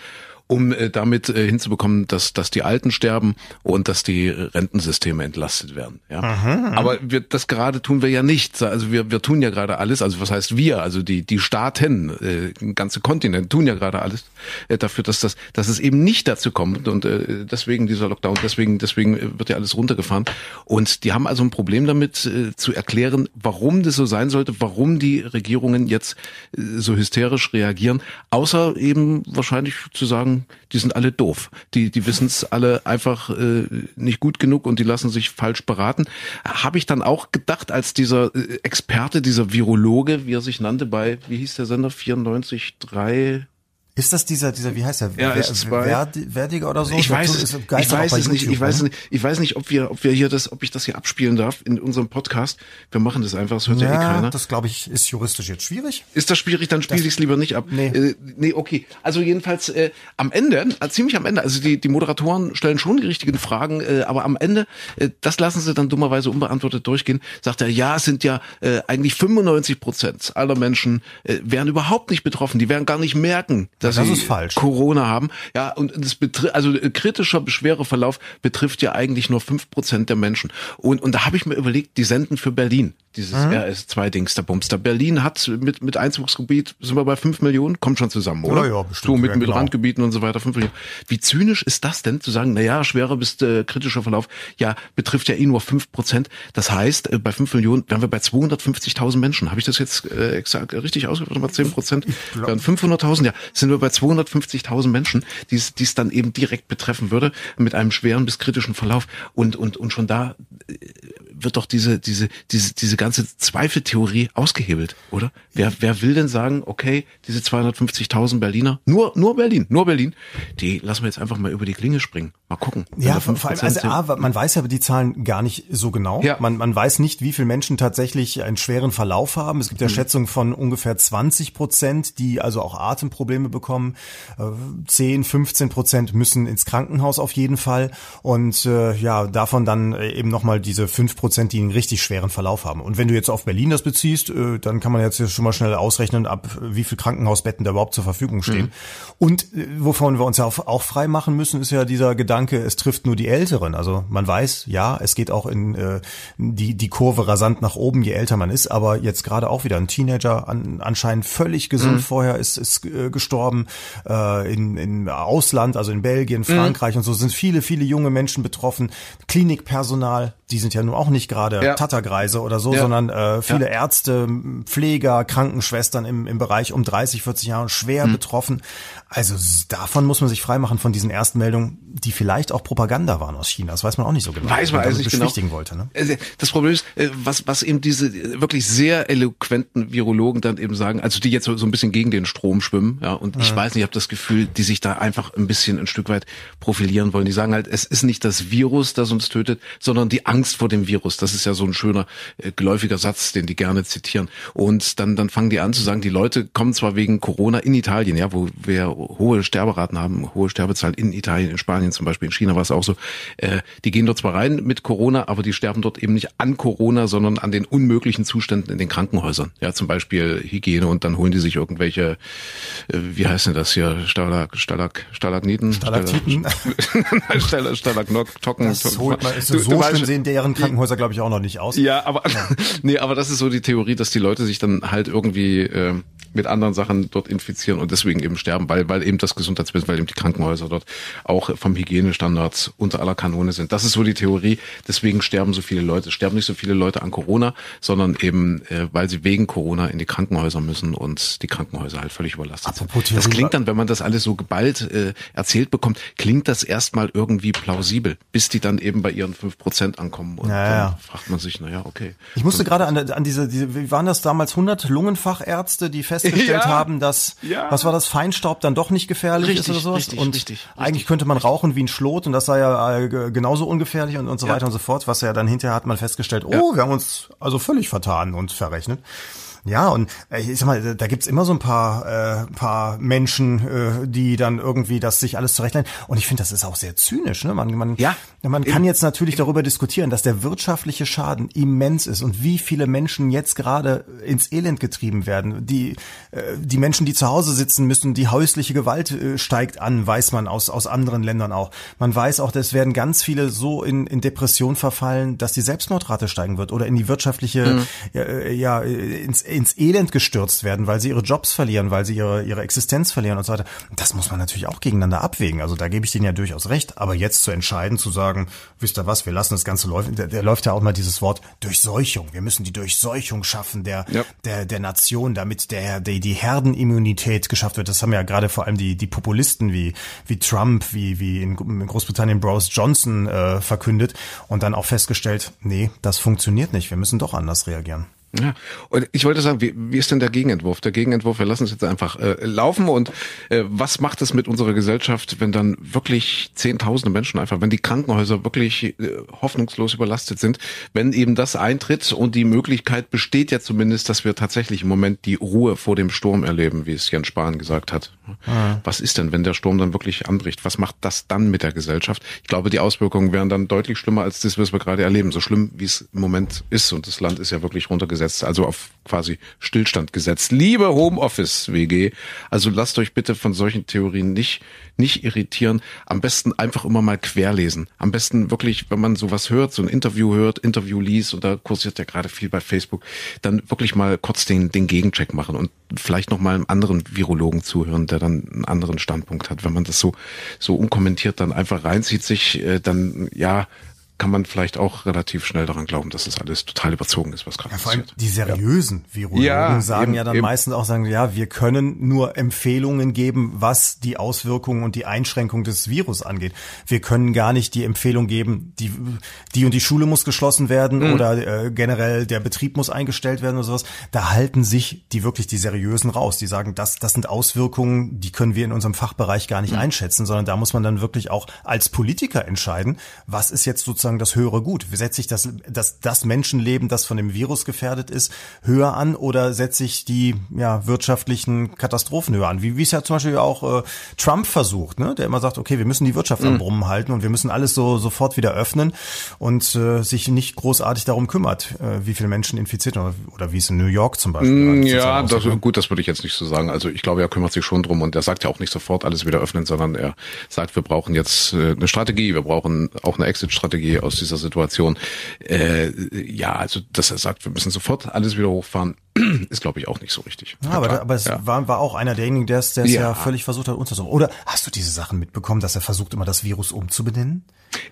um äh, damit äh, hinzubekommen, dass, dass die Alten sterben und dass die Rentensysteme entlastet werden. Ja? Aha, Aber wir, das gerade tun wir ja nicht. Also wir, wir tun ja gerade alles, also was heißt wir, also die, die Staaten, äh, ganze Kontinent tun ja gerade alles äh, dafür, dass das, dass es eben nicht dazu kommt und äh, deswegen dieser Lockdown, deswegen, deswegen wird ja alles runtergefahren. Und die haben also ein Problem damit äh, zu erklären, warum das so sein sollte, warum die Regierungen jetzt äh, so hysterisch reagieren, außer eben wahrscheinlich zu sagen, die sind alle doof. Die, die wissen es alle einfach äh, nicht gut genug und die lassen sich falsch beraten. Habe ich dann auch gedacht, als dieser äh, Experte, dieser Virologe, wie er sich nannte bei, wie hieß der Sender, 94.3 ist das dieser, dieser, wie heißt der? Ja, ist zwei. Werdiger oder so? Ich weiß, es, ich weiß es nicht. Ich weiß es nicht. Ich weiß nicht, ob wir, ob wir hier das, ob ich das hier abspielen darf in unserem Podcast. Wir machen das einfach. Das hört ja, ja eh keiner. Das glaube ich ist juristisch jetzt schwierig. Ist das schwierig? Dann spiele ich es lieber nicht ab. Nee. Äh, nee, okay. Also jedenfalls äh, am Ende, äh, ziemlich am Ende. Also die die Moderatoren stellen schon die richtigen Fragen, äh, aber am Ende, äh, das lassen sie dann dummerweise unbeantwortet durchgehen. Sagt er, ja, es sind ja äh, eigentlich 95 Prozent aller Menschen äh, wären überhaupt nicht betroffen. Die werden gar nicht merken dass das sie falsch. Corona haben. Ja, und das betrifft, also äh, kritischer Beschwereverlauf betrifft ja eigentlich nur fünf Prozent der Menschen. Und, und da habe ich mir überlegt, die senden für Berlin dieses mhm. RS2-Dings der Bumster. Berlin hat mit, mit Einzugsgebiet, sind wir bei fünf Millionen, kommt schon zusammen, oder? Ja, ja, bestimmt. So mit, ja, mit genau. Randgebieten und so weiter, fünf Millionen. Wie zynisch ist das denn, zu sagen, na ja, schwerer bis äh, kritischer Verlauf, ja, betrifft ja eh nur fünf Prozent. Das heißt, äh, bei fünf Millionen wären wir bei 250.000 Menschen. Habe ich das jetzt äh, exakt richtig ausgerechnet? Mal zehn Prozent wären 500.000, ja, sind wir bei 250.000 Menschen, die es dann eben direkt betreffen würde, mit einem schweren bis kritischen Verlauf. Und, und, und schon da äh, wird doch diese, diese, diese, diese ganze Zweifeltheorie ausgehebelt, oder? Wer, wer will denn sagen, okay, diese 250.000 Berliner, nur, nur Berlin, nur Berlin, die lassen wir jetzt einfach mal über die Klinge springen. Mal gucken. Ja, vor allem, also A, man weiß ja die Zahlen gar nicht so genau. Ja. Man, man weiß nicht, wie viele Menschen tatsächlich einen schweren Verlauf haben. Es gibt ja mhm. Schätzungen von ungefähr 20 Prozent, die also auch Atemprobleme bekommen. 10, äh, 15 Prozent müssen ins Krankenhaus auf jeden Fall. Und äh, ja, davon dann eben nochmal diese 5 Prozent Prozent, die einen richtig schweren Verlauf haben. Und wenn du jetzt auf Berlin das beziehst, äh, dann kann man jetzt schon mal schnell ausrechnen, ab wie viel Krankenhausbetten da überhaupt zur Verfügung stehen. Mhm. Und äh, wovon wir uns ja auch frei machen müssen, ist ja dieser Gedanke, es trifft nur die Älteren. Also man weiß, ja, es geht auch in äh, die, die Kurve rasant nach oben, je älter man ist, aber jetzt gerade auch wieder ein Teenager, an, anscheinend völlig gesund mhm. vorher, ist, ist äh, gestorben. Äh, in, in Ausland, also in Belgien, mhm. Frankreich mhm. und so sind viele, viele junge Menschen betroffen. Klinikpersonal, die sind ja nun auch nicht gerade ja. Tattergreise oder so, ja. sondern äh, viele ja. Ärzte, Pfleger, Krankenschwestern im, im Bereich um 30, 40 Jahre schwer mhm. betroffen. Also davon muss man sich freimachen von diesen ersten Meldungen, die vielleicht auch Propaganda waren aus China. Das weiß man auch nicht so genau. Weiß man also nicht genau. Wollte, ne? Also, das Problem ist, äh, was, was eben diese wirklich sehr eloquenten Virologen dann eben sagen, also die jetzt so, so ein bisschen gegen den Strom schwimmen, ja, und ich weiß nicht, ich habe das Gefühl, die sich da einfach ein bisschen ein Stück weit profilieren wollen. Die sagen halt, es ist nicht das Virus, das uns tötet, sondern die Angst vor dem Virus. Das ist ja so ein schöner, äh, geläufiger Satz, den die gerne zitieren. Und dann, dann fangen die an zu sagen, die Leute kommen zwar wegen Corona in Italien, ja, wo wir hohe Sterberaten haben, hohe Sterbezahlen in Italien, in Spanien zum Beispiel, in China war es auch so. Äh, die gehen dort zwar rein mit Corona, aber die sterben dort eben nicht an Corona, sondern an den unmöglichen Zuständen in den Krankenhäusern. Ja, zum Beispiel Hygiene und dann holen die sich irgendwelche, äh, wie heißt denn das hier, Stalag, Stalag, Stalagniten? Stalaktiten? Stalag, Stalagnocken. Das holt man, ist so, so schlimm sehen deren Krankenhäuser, glaube ich, auch noch nicht aus. Ja, aber, ja. nee, aber das ist so die Theorie, dass die Leute sich dann halt irgendwie, äh, mit anderen Sachen dort infizieren und deswegen eben sterben, weil, weil eben das Gesundheitswesen, weil eben die Krankenhäuser dort auch vom Hygienestandards unter aller Kanone sind. Das ist so die Theorie. Deswegen sterben so viele Leute. Sterben nicht so viele Leute an Corona, sondern eben, äh, weil sie wegen Corona in die Krankenhäuser müssen und die Krankenhäuser halt völlig überlastet sind. Das klingt dann, wenn man das alles so geballt äh, erzählt bekommt, klingt das erstmal irgendwie plausibel, bis die dann eben bei ihren fünf Prozent ankommen und ja, ja. dann fragt man sich, naja, okay. Ich musste gerade an, an diese, diese, wie waren das damals 100 Lungenfachärzte, die fest festgestellt ja, haben, dass, ja. was war das, Feinstaub dann doch nicht gefährlich richtig, ist oder sowas. Richtig, und richtig, eigentlich könnte man rauchen wie ein Schlot und das sei ja äh, genauso ungefährlich und, und so weiter und so fort. Was ja dann hinterher hat man festgestellt, oh, wir haben uns also völlig vertan und verrechnet. Ja, und äh, ich sag mal, da gibt's immer so ein paar, äh, paar Menschen, äh, die dann irgendwie das sich alles zurechtlegen. Und ich finde, das ist auch sehr zynisch. Ne? Man, man, ja, man kann jetzt natürlich darüber diskutieren, dass der wirtschaftliche Schaden immens ist und wie viele Menschen jetzt gerade ins Elend getrieben werden. Die, äh, die Menschen, die zu Hause sitzen müssen, die häusliche Gewalt äh, steigt an, weiß man aus, aus anderen Ländern auch. Man weiß auch, dass werden ganz viele so in, in Depression verfallen, dass die Selbstmordrate steigen wird oder in die wirtschaftliche, mhm. ja, ja, ins ins Elend gestürzt werden, weil sie ihre Jobs verlieren, weil sie ihre, ihre Existenz verlieren und so weiter. Das muss man natürlich auch gegeneinander abwägen. Also da gebe ich denen ja durchaus recht. Aber jetzt zu entscheiden, zu sagen, wisst ihr was, wir lassen das Ganze laufen, der, der läuft ja auch mal dieses Wort Durchseuchung. Wir müssen die Durchseuchung schaffen der, ja. der, der Nation, damit der, der, die Herdenimmunität geschafft wird. Das haben ja gerade vor allem die, die Populisten wie, wie Trump, wie, wie in Großbritannien Boris Johnson äh, verkündet und dann auch festgestellt, nee, das funktioniert nicht. Wir müssen doch anders reagieren. Ja, und ich wollte sagen, wie, wie ist denn der Gegenentwurf? Der Gegenentwurf, wir lassen es jetzt einfach äh, laufen und äh, was macht es mit unserer Gesellschaft, wenn dann wirklich zehntausende Menschen einfach, wenn die Krankenhäuser wirklich äh, hoffnungslos überlastet sind, wenn eben das eintritt und die Möglichkeit besteht ja zumindest, dass wir tatsächlich im Moment die Ruhe vor dem Sturm erleben, wie es Jens Spahn gesagt hat. Ah. Was ist denn, wenn der Sturm dann wirklich anbricht? Was macht das dann mit der Gesellschaft? Ich glaube, die Auswirkungen wären dann deutlich schlimmer als das, was wir gerade erleben. So schlimm, wie es im Moment ist und das Land ist ja wirklich runtergesetzt gesetzt, also auf quasi Stillstand gesetzt. Liebe Homeoffice WG, also lasst euch bitte von solchen Theorien nicht nicht irritieren. Am besten einfach immer mal querlesen. Am besten wirklich, wenn man sowas hört, so ein Interview hört, Interview liest oder kursiert ja gerade viel bei Facebook, dann wirklich mal kurz den den Gegencheck machen und vielleicht noch mal einem anderen Virologen zuhören, der dann einen anderen Standpunkt hat. Wenn man das so so unkommentiert dann einfach reinzieht sich, äh, dann ja kann man vielleicht auch relativ schnell daran glauben, dass das alles total überzogen ist, was gerade ja, vor allem passiert. Die seriösen ja. Virologen ja, sagen eben, ja dann eben. meistens auch, sagen, ja, wir können nur Empfehlungen geben, was die Auswirkungen und die Einschränkung des Virus angeht. Wir können gar nicht die Empfehlung geben, die, die und die Schule muss geschlossen werden mhm. oder äh, generell der Betrieb muss eingestellt werden oder sowas. Da halten sich die wirklich die seriösen raus. Die sagen, das, das sind Auswirkungen, die können wir in unserem Fachbereich gar nicht mhm. einschätzen, sondern da muss man dann wirklich auch als Politiker entscheiden, was ist jetzt sozusagen sozusagen das höhere Gut? Setze ich das, das, das Menschenleben, das von dem Virus gefährdet ist, höher an oder setze ich die ja, wirtschaftlichen Katastrophen höher an? Wie, wie es ja zum Beispiel auch äh, Trump versucht, ne? der immer sagt, okay, wir müssen die Wirtschaft mhm. am Brummen halten und wir müssen alles so sofort wieder öffnen und äh, sich nicht großartig darum kümmert, äh, wie viele Menschen infiziert oder, oder wie es in New York zum Beispiel mm, Ja, das, gut, das würde ich jetzt nicht so sagen. Also ich glaube, er kümmert sich schon drum und er sagt ja auch nicht sofort alles wieder öffnen, sondern er sagt, wir brauchen jetzt äh, eine Strategie, wir brauchen auch eine Exit-Strategie aus dieser Situation. Äh, ja, also dass er sagt, wir müssen sofort alles wieder hochfahren, ist glaube ich auch nicht so richtig. Ja, aber, aber es ja. war, war auch einer derjenigen, der es ja. ja völlig versucht hat umzusetzen. Oder hast du diese Sachen mitbekommen, dass er versucht immer das Virus umzubenennen?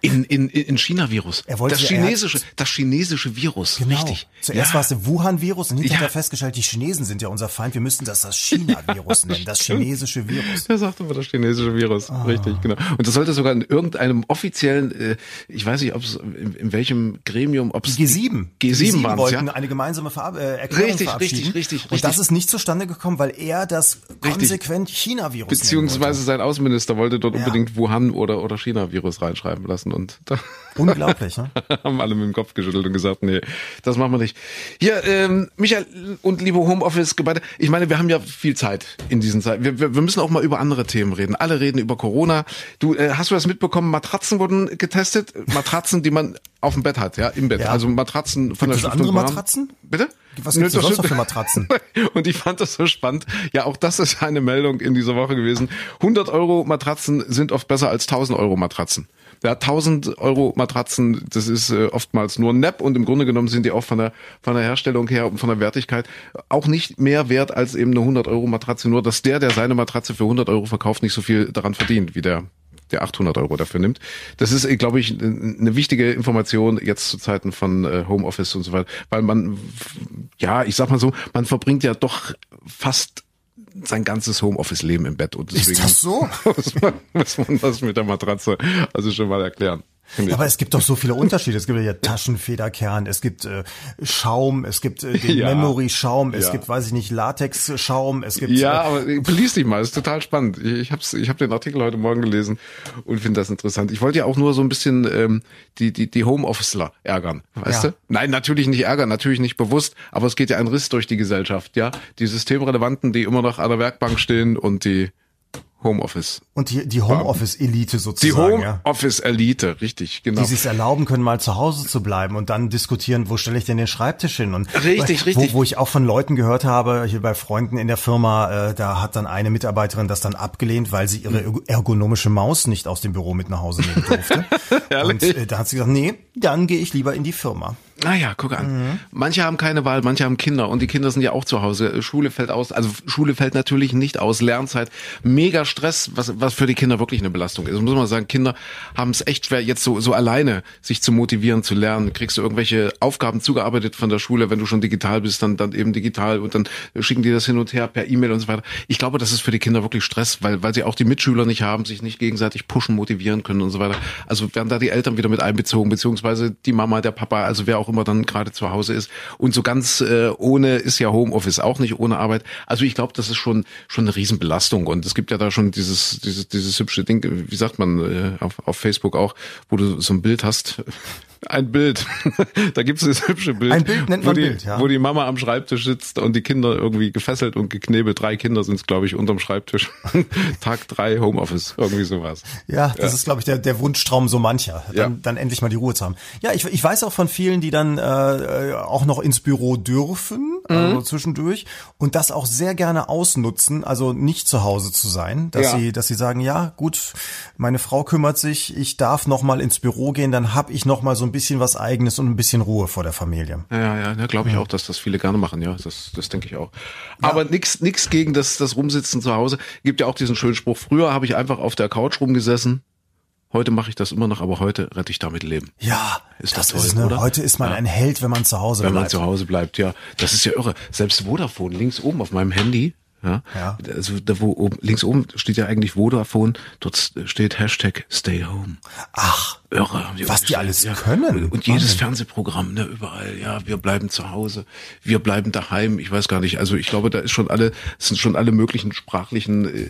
In, in, in China-Virus. Das chinesische, das chinesische Virus. Genau. Richtig. Zuerst ja. war es der Wuhan-Virus und hinterher ja. hat er festgestellt, die Chinesen sind ja unser Feind. Wir müssen das das China-Virus nennen, das chinesische Virus. Er sagte immer das chinesische Virus. Ah. Richtig, genau. Und das sollte sogar in irgendeinem offiziellen, äh, ich weiß nicht, ob es in, in welchem Gremium, ob es G7. G7, G7 wollten ja? eine gemeinsame Ver äh, Erklärung richtig, verabschieden. Richtig, richtig, richtig. Und das ist nicht zustande gekommen, weil er das konsequent China-Virus Beziehungsweise sein Außenminister wollte dort ja. unbedingt Wuhan oder, oder China-Virus reinschreiben lassen und da Unglaublich, ne? haben alle mit dem Kopf geschüttelt und gesagt, nee, das machen wir nicht. Hier, ähm, Michael und liebe Homeoffice-Gebeide, ich meine, wir haben ja viel Zeit in diesen Zeiten. Wir, wir, wir müssen auch mal über andere Themen reden. Alle reden über Corona. Du, äh, hast du das mitbekommen? Matratzen wurden getestet. Matratzen, die man auf dem Bett hat, ja, im Bett. Ja. Also Matratzen von Gibt der Stiftung. andere Matratzen? Bitte? Was gibt's sonst noch für Matratzen? Und ich fand das so spannend. Ja, auch das ist eine Meldung in dieser Woche gewesen. 100 Euro Matratzen sind oft besser als 1000 Euro Matratzen. Ja, 1000 Euro Matratzen, das ist äh, oftmals nur ein Nepp und im Grunde genommen sind die auch von der, von der Herstellung her und von der Wertigkeit auch nicht mehr wert als eben eine 100 Euro Matratze. Nur, dass der, der seine Matratze für 100 Euro verkauft, nicht so viel daran verdient, wie der der 800 Euro dafür nimmt. Das ist, glaube ich, eine wichtige Information jetzt zu Zeiten von äh, Homeoffice und so weiter, weil man, ja, ich sag mal so, man verbringt ja doch fast sein ganzes Homeoffice-Leben im Bett. Und deswegen ist das so? muss, man, muss man das mit der Matratze also schon mal erklären. Aber es gibt doch so viele Unterschiede. Es gibt ja Taschenfederkern, es gibt äh, Schaum, es gibt äh, den ja, Memory-Schaum, es ja. gibt, weiß ich nicht, Latex-Schaum, es gibt. Ja, äh, aber lies dich mal, ist total spannend. Ich, habe ich hab den Artikel heute Morgen gelesen und finde das interessant. Ich wollte ja auch nur so ein bisschen ähm, die, die, die Homeofficeler ärgern, weißt ja. du? Nein, natürlich nicht ärgern, natürlich nicht bewusst, aber es geht ja ein Riss durch die Gesellschaft, ja. Die Systemrelevanten, die immer noch an der Werkbank stehen und die Homeoffice. Und die, die Homeoffice-Elite sozusagen. Die Homeoffice-Elite, richtig, genau. Die sich erlauben können, mal zu Hause zu bleiben und dann diskutieren, wo stelle ich denn den Schreibtisch hin? Und richtig, wo, richtig. Wo ich auch von Leuten gehört habe, hier bei Freunden in der Firma, äh, da hat dann eine Mitarbeiterin das dann abgelehnt, weil sie ihre ergonomische Maus nicht aus dem Büro mit nach Hause nehmen durfte. und äh, da hat sie gesagt, nee, dann gehe ich lieber in die Firma. Naja, guck an. Mhm. Manche haben keine Wahl, manche haben Kinder und die Kinder sind ja auch zu Hause. Schule fällt aus, also Schule fällt natürlich nicht aus. Lernzeit, mega Stress, was, was für die Kinder wirklich eine Belastung ist. Muss man sagen, Kinder haben es echt schwer, jetzt so, so alleine sich zu motivieren, zu lernen. Kriegst du irgendwelche Aufgaben zugearbeitet von der Schule, wenn du schon digital bist, dann, dann eben digital und dann schicken die das hin und her per E-Mail und so weiter. Ich glaube, das ist für die Kinder wirklich Stress, weil, weil sie auch die Mitschüler nicht haben, sich nicht gegenseitig pushen, motivieren können und so weiter. Also werden da die Eltern wieder mit einbezogen, beziehungsweise die Mama, der Papa, also wer auch immer dann gerade zu Hause ist. Und so ganz äh, ohne ist ja Homeoffice auch nicht ohne Arbeit. Also ich glaube, das ist schon schon eine Riesenbelastung. Und es gibt ja da schon dieses dieses dieses hübsche Ding, wie sagt man äh, auf, auf Facebook auch, wo du so ein Bild hast. Ein Bild. da gibt es das hübsche Bild. Ein Bild nennt man wo die, Bild, ja. Wo die Mama am Schreibtisch sitzt und die Kinder irgendwie gefesselt und geknebelt. Drei Kinder sind es, glaube ich, unterm Schreibtisch. Tag drei Homeoffice, irgendwie sowas. Ja, das ja. ist, glaube ich, der, der Wunschtraum so mancher, dann, ja. dann endlich mal die Ruhe zu haben. Ja, ich, ich weiß auch von vielen, die dann äh, auch noch ins Büro dürfen, mhm. also zwischendurch, und das auch sehr gerne ausnutzen, also nicht zu Hause zu sein, dass ja. sie, dass sie sagen, ja, gut, meine Frau kümmert sich, ich darf noch mal ins Büro gehen, dann habe ich noch mal so ein bisschen was Eigenes und ein bisschen Ruhe vor der Familie. Ja, ja, ja glaube ich auch, dass das viele gerne machen, ja, das, das denke ich auch. Aber ja. nix, nix gegen das, das Rumsitzen zu Hause. Gibt ja auch diesen schönen Spruch. Früher habe ich einfach auf der Couch rumgesessen. Heute mache ich das immer noch, aber heute rette ich damit Leben. Ja, ist das, toll, ist eine, oder? Heute ist man ja. ein Held, wenn man zu Hause wenn bleibt. Wenn man zu Hause bleibt, ja. Das ist ja irre. Selbst Vodafone links oben auf meinem Handy ja? ja. Also da wo oben, links oben steht ja eigentlich Vodafone, dort steht Hashtag Stay Home. Ach, irre. Was die alles ja. können. Und jedes Wahnsinn. Fernsehprogramm, ne, überall, ja, wir bleiben zu Hause, wir bleiben daheim, ich weiß gar nicht. Also ich glaube, da ist schon alle, sind schon alle möglichen sprachlichen äh,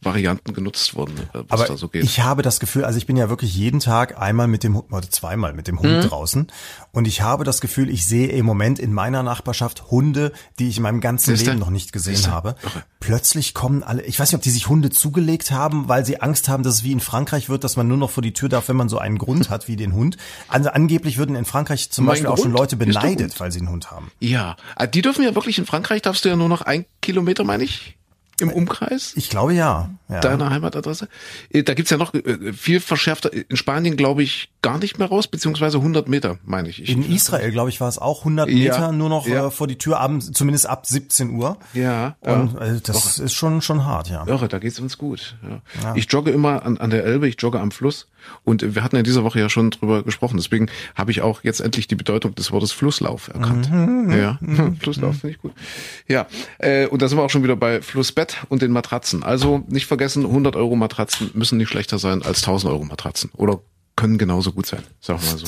Varianten genutzt wurden, was Aber da so geht. Ich habe das Gefühl, also ich bin ja wirklich jeden Tag einmal mit dem oder zweimal mit dem Hund mhm. draußen und ich habe das Gefühl, ich sehe im Moment in meiner Nachbarschaft Hunde, die ich in meinem ganzen Siehste? Leben noch nicht gesehen Siehste? habe. Okay. Plötzlich kommen alle, ich weiß nicht, ob die sich Hunde zugelegt haben, weil sie Angst haben, dass es wie in Frankreich wird, dass man nur noch vor die Tür darf, wenn man so einen Grund hat wie den Hund. Also angeblich würden in Frankreich zum mein Beispiel Grund auch schon Leute beneidet, weil sie einen Hund haben. Ja, ah, die dürfen ja wirklich in Frankreich darfst du ja nur noch ein Kilometer, meine ich im Umkreis? Ich glaube ja. ja. Deiner Heimatadresse? Äh, da gibt's ja noch äh, viel verschärfter. In Spanien glaube ich gar nicht mehr raus, beziehungsweise 100 Meter, meine ich. ich in Israel, glaube ich, war es auch 100 Meter ja, nur noch ja. äh, vor die Tür, abends, zumindest ab 17 Uhr. Ja. Und äh, das Irre. ist schon schon hart, ja. Irre, da geht's uns gut. Ja. Ich jogge immer an, an der Elbe, ich jogge am Fluss. Und wir hatten ja diese Woche ja schon drüber gesprochen. Deswegen habe ich auch jetzt endlich die Bedeutung des Wortes Flusslauf erkannt. Mhm, ja, mhm, Flusslauf finde ich gut. Ja, äh, und da sind wir auch schon wieder bei Flussbett und den Matratzen. Also nicht vergessen, 100 Euro Matratzen müssen nicht schlechter sein als 1000 Euro Matratzen. Oder können genauso gut sein, sagen wir mal so.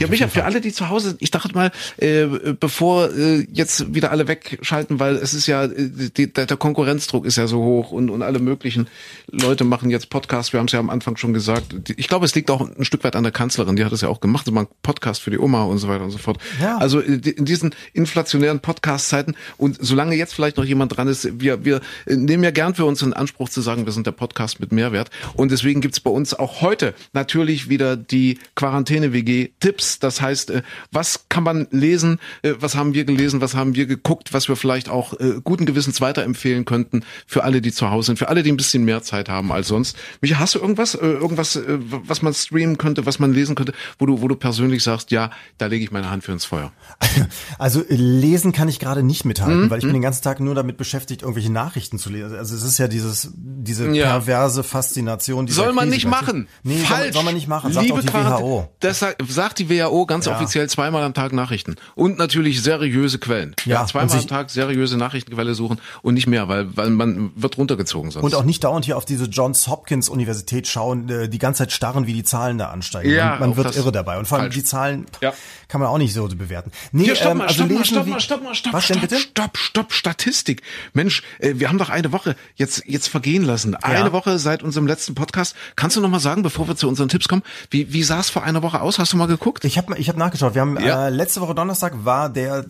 Ja, Micha, für alle, die zu Hause sind, ich dachte mal, äh, bevor äh, jetzt wieder alle wegschalten, weil es ist ja, äh, die, der Konkurrenzdruck ist ja so hoch und, und alle möglichen Leute machen jetzt Podcasts, wir haben es ja am Anfang schon gesagt. Ich glaube, es liegt auch ein Stück weit an der Kanzlerin, die hat es ja auch gemacht, so mal Podcast für die Oma und so weiter und so fort. Ja. Also äh, in diesen inflationären Podcast-Zeiten und solange jetzt vielleicht noch jemand dran ist, wir, wir nehmen ja gern für uns in Anspruch zu sagen, wir sind der Podcast mit Mehrwert und deswegen gibt's bei uns auch heute natürlich wieder die Quarantäne-WG-Tipps. Das heißt, äh, was kann man lesen, äh, was haben wir gelesen, was haben wir geguckt, was wir vielleicht auch äh, guten Gewissens weiterempfehlen könnten für alle, die zu Hause sind, für alle, die ein bisschen mehr Zeit haben als sonst. Micha, hast du irgendwas, irgendwas, was man streamen könnte, was man lesen könnte, wo du, wo du persönlich sagst, ja, da lege ich meine Hand für ins Feuer? Also lesen kann ich gerade nicht mithalten, mhm. weil ich bin mhm. den ganzen Tag nur damit beschäftigt, irgendwelche Nachrichten zu lesen. Also es ist ja dieses, diese perverse Faszination. Soll man nicht machen. Nee, Falsch. Soll, soll man nicht machen machen, sagt Liebe auch die WHO. Das sagt, sagt die WHO ganz ja. offiziell zweimal am Tag Nachrichten. Und natürlich seriöse Quellen. Ja, ja zweimal am Tag seriöse Nachrichtenquelle suchen und nicht mehr, weil, weil man wird runtergezogen sonst. Und auch nicht dauernd hier auf diese Johns Hopkins Universität schauen, äh, die ganze Zeit starren, wie die Zahlen da ansteigen. Ja, man, man wird irre dabei. Und vor allem falsch. die Zahlen ja. kann man auch nicht so bewerten. Nee, Hier, stopp ähm, mal, also stopp mal, stopp mal, stopp mal, stopp, Was stopp, denn bitte? stopp, stopp, Statistik. Mensch, äh, wir haben doch eine Woche jetzt, jetzt vergehen lassen. Eine. Woche seit unserem letzten Podcast. Kannst du noch mal sagen, bevor wir zu unseren Tipps kommen, wie, wie sah es vor einer Woche aus? Hast du mal geguckt? Ich habe ich hab nachgeschaut. Wir haben ja. äh, letzte Woche Donnerstag war der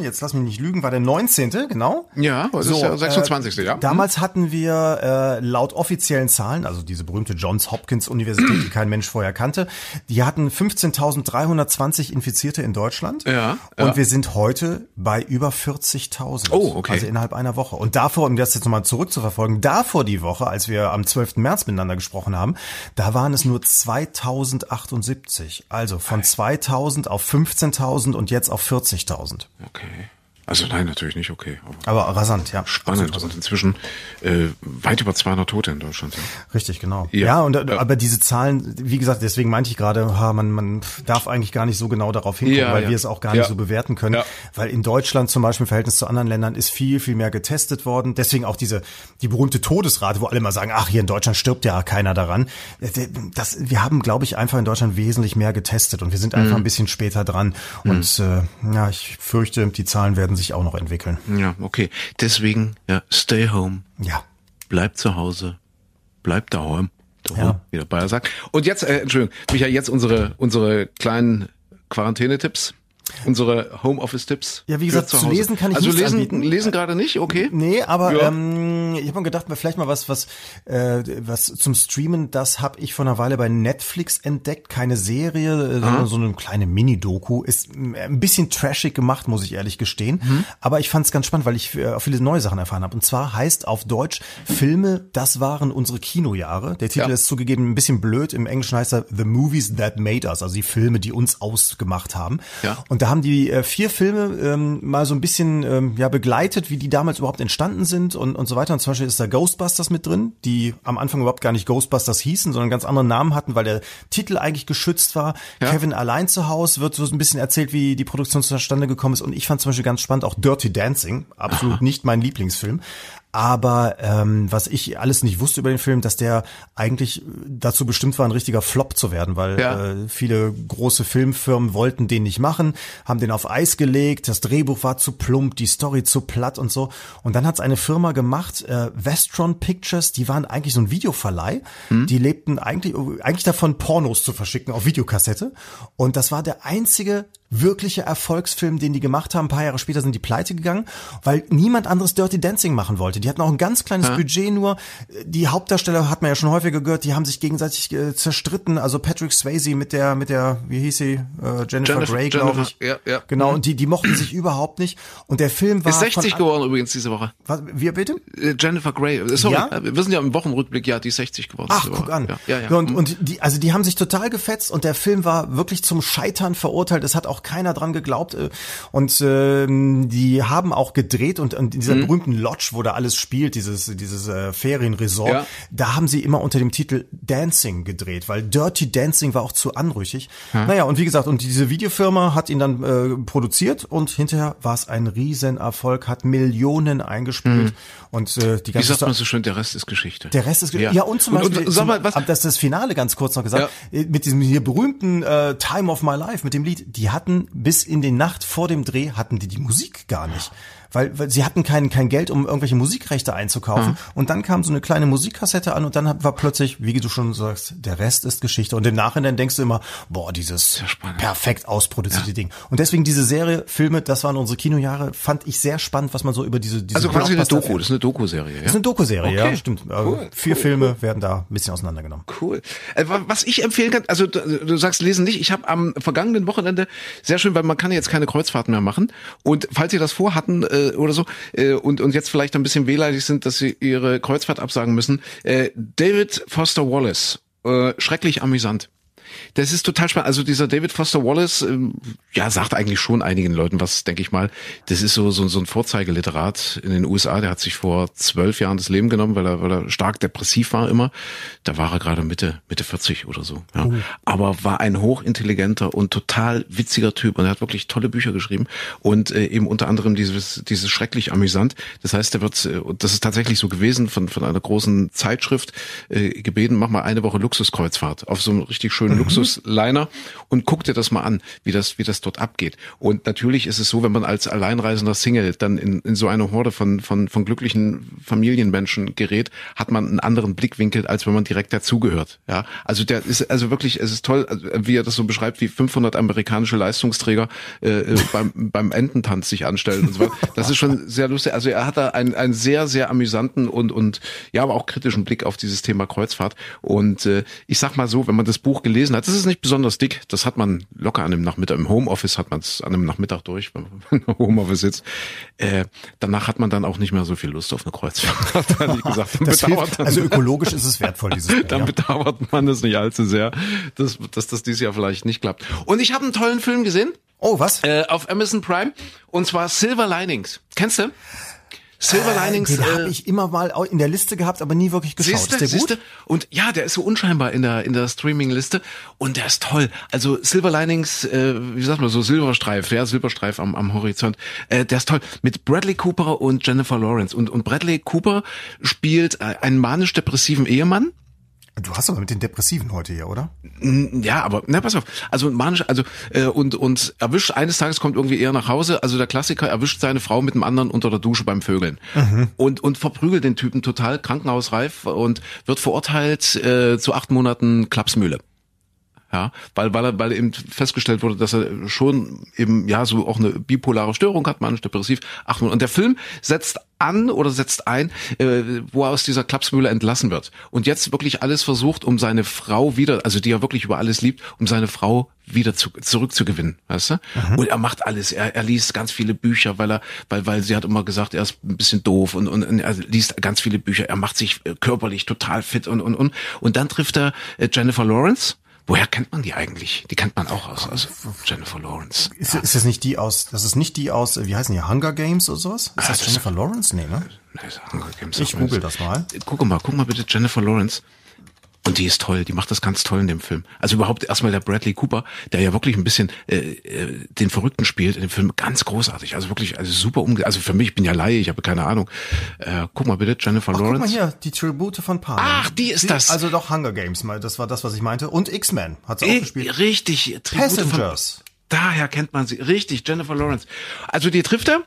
jetzt lass mich nicht lügen, war der 19. genau. Ja, das so, ist der 26. Äh, ja. Damals hatten wir äh, laut offiziellen Zahlen, also diese berühmte Johns Hopkins Universität, die kein Mensch vorher kannte, die hatten 15.320 Infizierte in Deutschland. Ja. Und ja. wir sind heute bei über 40.000. Oh, okay. Also innerhalb einer Woche. Und davor, um das jetzt nochmal zurückzuverfolgen, davor die Woche, als wir am 12. März miteinander gesprochen haben, da waren es nur 2078. Also von 2000 auf 15.000 und jetzt auf 40.000. Okay. Also nein, natürlich nicht, okay. Aber, aber rasant, ja. Spannend. Und inzwischen äh, weit über 200 Tote in Deutschland. Ja. Richtig, genau. Ja, ja und ja. aber diese Zahlen, wie gesagt, deswegen meinte ich gerade, ha, man, man darf eigentlich gar nicht so genau darauf hingucken, weil wir es auch gar nicht so bewerten können. Weil in Deutschland zum Beispiel im Verhältnis zu anderen Ländern ist viel, viel mehr getestet worden. Deswegen auch diese die berühmte Todesrate, wo alle mal sagen, ach, hier in Deutschland stirbt ja keiner daran. Das, wir haben, glaube ich, einfach in Deutschland wesentlich mehr getestet und wir sind einfach mhm. ein bisschen später dran. Mhm. Und äh, ja, ich fürchte, die Zahlen werden werden sich auch noch entwickeln. Ja, okay. Deswegen, ja, stay home. Ja. Bleib zu Hause. Bleib daheim. daheim ja. Wie der Bayer sagt. Und jetzt, äh, Entschuldigung, Michael, jetzt unsere, unsere kleinen Quarantänetipps. Unsere Homeoffice-Tipps. Ja, wie gesagt, zu, zu, lesen kann ich also nicht lesen, anbieten. lesen gerade nicht, okay. Nee, aber ja. ähm, ich habe mir gedacht, vielleicht mal was, was, äh, was zum Streamen. Das habe ich vor einer Weile bei Netflix entdeckt. Keine Serie, äh, sondern so eine kleine Mini-Doku. Ist ein bisschen trashig gemacht, muss ich ehrlich gestehen. Mhm. Aber ich fand es ganz spannend, weil ich äh, viele neue Sachen erfahren habe. Und zwar heißt auf Deutsch Filme, das waren unsere Kinojahre. Der Titel ja. ist zugegeben ein bisschen blöd. Im Englischen heißt er The Movies That Made Us, also die Filme, die uns ausgemacht haben. Ja. Und da haben die äh, vier Filme ähm, mal so ein bisschen ähm, ja begleitet, wie die damals überhaupt entstanden sind und, und so weiter. Und zum Beispiel ist da Ghostbusters mit drin, die am Anfang überhaupt gar nicht Ghostbusters hießen, sondern ganz anderen Namen hatten, weil der Titel eigentlich geschützt war. Ja. Kevin allein zu Hause wird so ein bisschen erzählt, wie die Produktion zustande gekommen ist. Und ich fand zum Beispiel ganz spannend auch Dirty Dancing, absolut Aha. nicht mein Lieblingsfilm. Aber ähm, was ich alles nicht wusste über den Film, dass der eigentlich dazu bestimmt war, ein richtiger Flop zu werden, weil ja. äh, viele große Filmfirmen wollten den nicht machen, haben den auf Eis gelegt, das Drehbuch war zu plump, die Story zu platt und so. Und dann hat es eine Firma gemacht, äh, Vestron Pictures, die waren eigentlich so ein Videoverleih, hm. die lebten eigentlich, eigentlich davon, Pornos zu verschicken auf Videokassette. Und das war der einzige wirkliche Erfolgsfilm, den die gemacht haben. Ein paar Jahre später sind die pleite gegangen, weil niemand anderes Dirty Dancing machen wollte. Die hatten auch ein ganz kleines ja. Budget nur. Die Hauptdarsteller hat man ja schon häufiger gehört, die haben sich gegenseitig äh, zerstritten. Also Patrick Swayze mit der, mit der, wie hieß sie, äh, Jennifer, Jennifer Grey, glaube ich. Ja, ja. Genau, und die, die mochten sich überhaupt nicht. Und der Film war. Ist 60 von, geworden übrigens diese Woche. Was, wir bitte? Äh, Jennifer Grey. Äh, sorry, ja? wir sind ja im Wochenrückblick, ja, die ist 60 geworden. Ach, guck an. Ja, ja, ja. Und, und die, also die haben sich total gefetzt und der Film war wirklich zum Scheitern verurteilt. Es hat auch keiner dran geglaubt. Äh, und äh, die haben auch gedreht und, und in dieser mhm. berühmten Lodge, wo da alles spielt, dieses, dieses äh, Ferienresort, ja. da haben sie immer unter dem Titel Dancing gedreht, weil Dirty Dancing war auch zu anrüchig. Ja. Naja, und wie gesagt, und diese Videofirma hat ihn dann äh, produziert und hinterher war es ein Riesenerfolg, hat Millionen eingespielt. Mhm. Und äh, die ganze Wie sagt man so schön, der Rest ist Geschichte. Der Rest ist Geschichte. Ja. ja, und zum und, Beispiel, und, sag mal, was? das ist das Finale ganz kurz noch gesagt, ja. Äh, mit diesem hier berühmten äh, Time of My Life, mit dem Lied, die hatten bis in die Nacht vor dem Dreh hatten die die Musik gar nicht weil, weil sie hatten kein, kein Geld, um irgendwelche Musikrechte einzukaufen. Mhm. Und dann kam so eine kleine Musikkassette an und dann war plötzlich, wie du schon sagst, der Rest ist Geschichte. Und im Nachhinein denkst du immer, boah, dieses perfekt ausproduzierte ja. Ding. Und deswegen diese Serie, Filme, das waren unsere Kinojahre, fand ich sehr spannend, was man so über diese, diese Also quasi eine Doku, das ist eine Doku-Serie, ja? Das ist eine Doku-Serie, okay. ja, stimmt. Äh, cool. Vier cool. Filme werden da ein bisschen auseinandergenommen. Cool. Äh, was ich empfehlen kann, also du sagst lesen nicht, ich habe am vergangenen Wochenende sehr schön, weil man kann jetzt keine Kreuzfahrten mehr machen. Und falls ihr das vorhatten äh, oder so, äh, und, und jetzt vielleicht ein bisschen wehleidig sind, dass sie ihre Kreuzfahrt absagen müssen. Äh, David Foster Wallace, äh, schrecklich amüsant. Das ist total spannend. Also dieser David Foster Wallace, ähm, ja, sagt eigentlich schon einigen Leuten was, denke ich mal. Das ist so, so, so ein Vorzeigeliterat in den USA. Der hat sich vor zwölf Jahren das Leben genommen, weil er, weil er stark depressiv war immer. Da war er gerade Mitte, Mitte 40 oder so. Ja. Oh. Aber war ein hochintelligenter und total witziger Typ. Und er hat wirklich tolle Bücher geschrieben. Und äh, eben unter anderem dieses, dieses schrecklich amüsant. Das heißt, er wird, äh, das ist tatsächlich so gewesen, von, von einer großen Zeitschrift äh, gebeten, mach mal eine Woche Luxuskreuzfahrt auf so einem richtig schönen mhm. Luxusliner und guck dir das mal an, wie das, wie das dort abgeht. Und natürlich ist es so, wenn man als alleinreisender Single dann in, in so eine Horde von, von, von glücklichen Familienmenschen gerät, hat man einen anderen Blickwinkel, als wenn man direkt dazugehört. Ja, also der ist, also wirklich, es ist toll, also wie er das so beschreibt, wie 500 amerikanische Leistungsträger äh, äh beim, beim Ententanz sich anstellen und so weiter. Das ist schon sehr lustig. Also er hat da einen, einen sehr, sehr amüsanten und, und ja, aber auch kritischen Blick auf dieses Thema Kreuzfahrt. Und äh, ich sag mal so, wenn man das Buch gelesen gelesen hat. Das ist nicht besonders dick. Das hat man locker an einem Nachmittag. Im Homeoffice hat man es an einem Nachmittag durch, wenn man im Homeoffice sitzt. Äh, danach hat man dann auch nicht mehr so viel Lust auf eine Kreuzfahrt. Hat gesagt, das hilft, also ökologisch ist es wertvoll, dieses Bier, Dann bedauert man es nicht allzu sehr, dass, dass das dieses Jahr vielleicht nicht klappt. Und ich habe einen tollen Film gesehen. Oh, was? Äh, auf Amazon Prime. Und zwar Silver Linings. Kennst du? Silver äh, Linings. Den äh, habe ich immer mal in der Liste gehabt, aber nie wirklich geschaut. Siehste, ist der siehste? gut? Und ja, der ist so unscheinbar in der in der Streaming-Liste und der ist toll. Also Silver Linings, äh, wie sagt man so Silberstreif, ja Silberstreif am, am Horizont. Äh, der ist toll mit Bradley Cooper und Jennifer Lawrence und und Bradley Cooper spielt äh, einen manisch-depressiven Ehemann Du hast aber mit den Depressiven heute hier, oder? Ja, aber na pass auf. Also manisch, also äh, und und erwischt eines Tages kommt irgendwie eher nach Hause. Also der Klassiker erwischt seine Frau mit einem anderen unter der Dusche beim Vögeln mhm. und und verprügelt den Typen total krankenhausreif und wird verurteilt äh, zu acht Monaten Klapsmühle. Ja, weil, weil, er, weil eben festgestellt wurde, dass er schon eben, ja, so auch eine bipolare Störung hat, manisch depressiv. Ach, und der Film setzt an oder setzt ein, äh, wo er aus dieser Klapsmühle entlassen wird. Und jetzt wirklich alles versucht, um seine Frau wieder, also die er wirklich über alles liebt, um seine Frau wieder zu, zurückzugewinnen, weißt du? Mhm. Und er macht alles. Er, er liest ganz viele Bücher, weil er, weil, weil sie hat immer gesagt, er ist ein bisschen doof und, und, und er liest ganz viele Bücher. Er macht sich körperlich total fit und, und, und. Und dann trifft er äh, Jennifer Lawrence Woher kennt man die eigentlich? Die kennt man auch aus, aus Jennifer Lawrence. Ist, ist das nicht die aus, das ist nicht die aus, wie heißen die, Hunger Games oder sowas? Ist ah, das, das Jennifer Lawrence? Nee, ne? Nee, Hunger Games. Ich google das mal. Guck mal, guck mal bitte Jennifer Lawrence. Und die ist toll, die macht das ganz toll in dem Film. Also überhaupt erstmal der Bradley Cooper, der ja wirklich ein bisschen äh, äh, den Verrückten spielt in dem Film, ganz großartig. Also wirklich, also super umge... Also für mich, ich bin ja Laie, ich habe keine Ahnung. Äh, guck mal bitte, Jennifer Ach, Lawrence. Guck mal hier, die Tribute von Panem. Ach, die ist die, das. Also doch Hunger Games, mal. das war das, was ich meinte. Und X-Men hat sie auch gespielt. Richtig, Tribute Passengers. Von, daher kennt man sie. Richtig, Jennifer Lawrence. Also die trifft er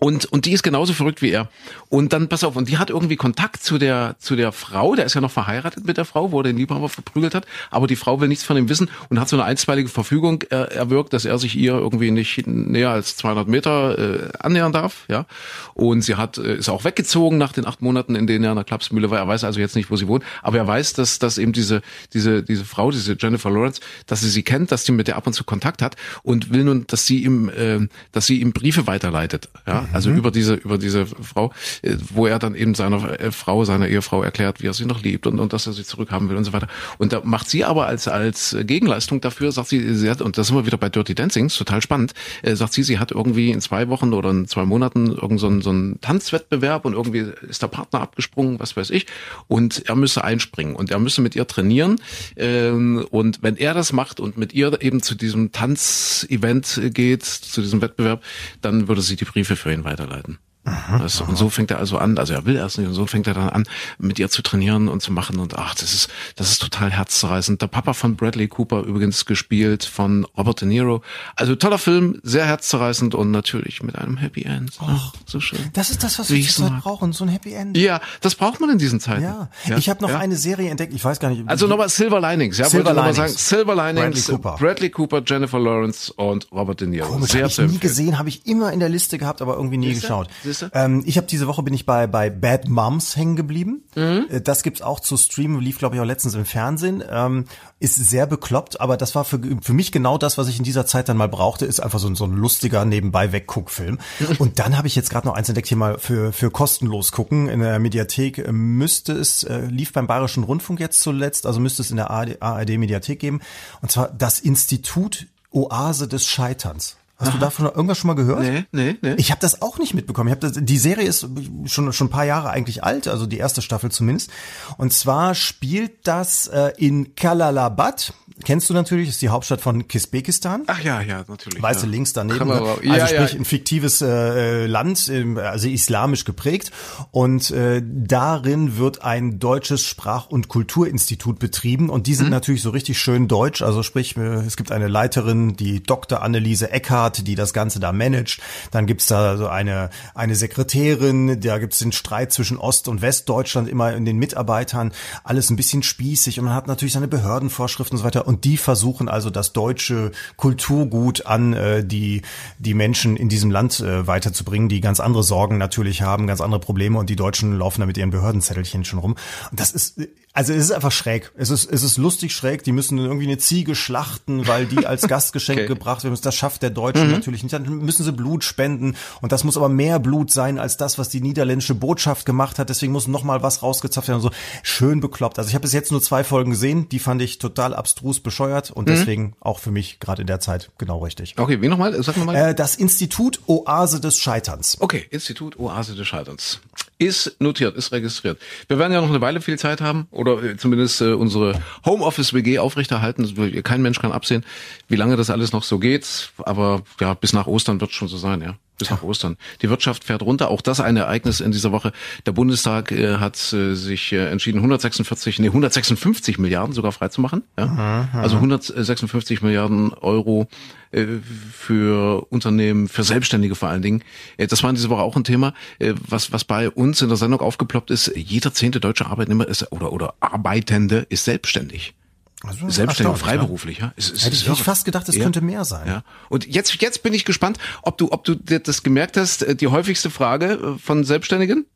und, und die ist genauso verrückt wie er. Und dann, pass auf, und die hat irgendwie Kontakt zu der, zu der Frau, der ist ja noch verheiratet mit der Frau, wo er den Liebhaber verprügelt hat, aber die Frau will nichts von ihm wissen und hat so eine einstweilige Verfügung äh, erwirkt, dass er sich ihr irgendwie nicht näher als 200 Meter äh, annähern darf, ja. Und sie hat, äh, ist auch weggezogen nach den acht Monaten, in denen er in der Klapsmühle war. Er weiß also jetzt nicht, wo sie wohnt, aber er weiß, dass, dass eben diese, diese, diese Frau, diese Jennifer Lawrence, dass sie sie kennt, dass sie mit der ab und zu Kontakt hat und will nun, dass sie ihm, äh, dass sie ihm Briefe weiterleitet, ja also mhm. über diese über diese Frau, äh, wo er dann eben seiner äh, Frau, seiner Ehefrau erklärt, wie er sie noch liebt und, und dass er sie zurückhaben will und so weiter. Und da macht sie aber als als Gegenleistung dafür, sagt sie, sie hat, und das sind wir wieder bei Dirty Dancing, total spannend, äh, sagt sie, sie hat irgendwie in zwei Wochen oder in zwei Monaten irgend so einen, so einen Tanzwettbewerb und irgendwie ist der Partner abgesprungen, was weiß ich, und er müsse einspringen und er müsse mit ihr trainieren ähm, und wenn er das macht und mit ihr eben zu diesem Tanzevent geht, zu diesem Wettbewerb, dann würde sie die Briefe für ihn weiterleiten. Aha, weißt und so fängt er also an, also er will erst nicht und so fängt er dann an, mit ihr zu trainieren und zu machen und ach, das ist, das ist total herzzerreißend. Der Papa von Bradley Cooper übrigens gespielt von Robert De Niro. Also toller Film, sehr herzzerreißend und natürlich mit einem Happy End. Ach, so schön. Das ist das, was wir zurzeit brauchen, so ein Happy End. Ja, das braucht man in diesen Zeiten. Ja, ja. ich habe noch ja. eine Serie entdeckt, ich weiß gar nicht. Also nochmal Silver Linings, ja, Silver Linings. sagen, Silver Linings, Bradley Cooper. Bradley Cooper, Jennifer Lawrence und Robert De Niro. Komisch, sehr, hab ich nie gesehen, habe ich immer in der Liste gehabt, aber irgendwie nie Siehste? Siehste? Ähm, ich habe diese Woche bin ich bei, bei Bad Moms hängen geblieben. Mhm. Äh, das gibt's auch zu streamen, lief glaube ich auch letztens im Fernsehen. Ähm, ist sehr bekloppt, aber das war für, für mich genau das, was ich in dieser Zeit dann mal brauchte, ist einfach so, ein so ein lustiger nebenbei Wegguckfilm. Und dann habe ich jetzt gerade noch eins entdeckt hier mal für, für kostenlos gucken. In der Mediathek äh, müsste es, äh, lief beim Bayerischen Rundfunk jetzt zuletzt, also müsste es in der ARD Mediathek geben. Und zwar das Institut Oase des Scheiterns. Hast Aha. du davon irgendwas schon mal gehört? Nee, nee, nee. Ich habe das auch nicht mitbekommen. Ich hab das, die Serie ist schon schon ein paar Jahre eigentlich alt, also die erste Staffel zumindest. Und zwar spielt das äh, in Kalalabad. Kennst du natürlich, ist die Hauptstadt von Kisbekistan. Ach ja, ja, natürlich. Weißt ja. links daneben. Ne? Also ja, sprich ja. ein fiktives äh, Land, also islamisch geprägt. Und äh, darin wird ein deutsches Sprach- und Kulturinstitut betrieben. Und die sind mhm. natürlich so richtig schön deutsch. Also sprich, äh, es gibt eine Leiterin, die Dr. Anneliese Eckhardt hat, die das Ganze da managt. Dann gibt's da so eine, eine Sekretärin, da gibt's den Streit zwischen Ost- und Westdeutschland immer in den Mitarbeitern. Alles ein bisschen spießig und man hat natürlich seine Behördenvorschriften und so weiter. Und die versuchen also das deutsche Kulturgut an äh, die, die Menschen in diesem Land äh, weiterzubringen, die ganz andere Sorgen natürlich haben, ganz andere Probleme und die Deutschen laufen da mit ihren Behördenzettelchen schon rum. Und das ist also es ist einfach schräg. Es ist, es ist lustig schräg. Die müssen irgendwie eine Ziege schlachten, weil die als Gastgeschenk okay. gebracht werden. Das schafft der Deutsche mhm. natürlich nicht. Dann müssen sie Blut spenden. Und das muss aber mehr Blut sein als das, was die niederländische Botschaft gemacht hat. Deswegen muss noch mal was rausgezapft werden. So schön bekloppt. Also ich habe bis jetzt nur zwei Folgen gesehen. Die fand ich total abstrus bescheuert und mhm. deswegen auch für mich gerade in der Zeit genau richtig. Okay, wie nochmal? Sag nochmal. Äh, das Institut Oase des Scheiterns. Okay, Institut Oase des Scheiterns. Ist notiert, ist registriert. Wir werden ja noch eine Weile viel Zeit haben oder äh, zumindest äh, unsere Homeoffice-WG aufrechterhalten. Kein Mensch kann absehen, wie lange das alles noch so geht. Aber ja, bis nach Ostern wird schon so sein, ja bis nach Ostern. Die Wirtschaft fährt runter. Auch das ein Ereignis in dieser Woche. Der Bundestag äh, hat äh, sich äh, entschieden, 146, nee, 156 Milliarden sogar freizumachen. Ja? Aha, aha. Also 156 Milliarden Euro äh, für Unternehmen, für Selbstständige vor allen Dingen. Äh, das war in dieser Woche auch ein Thema, äh, was, was bei uns in der Sendung aufgeploppt ist. Jeder zehnte deutsche Arbeitnehmer ist oder, oder Arbeitende ist selbstständig. Also, Selbstständig, freiberuflich, ja. Es, es, Hätte ich, ich fast gedacht, es ja. könnte mehr sein. Ja. Und jetzt, jetzt bin ich gespannt, ob du, ob du das gemerkt hast, äh, die häufigste Frage äh, von Selbstständigen?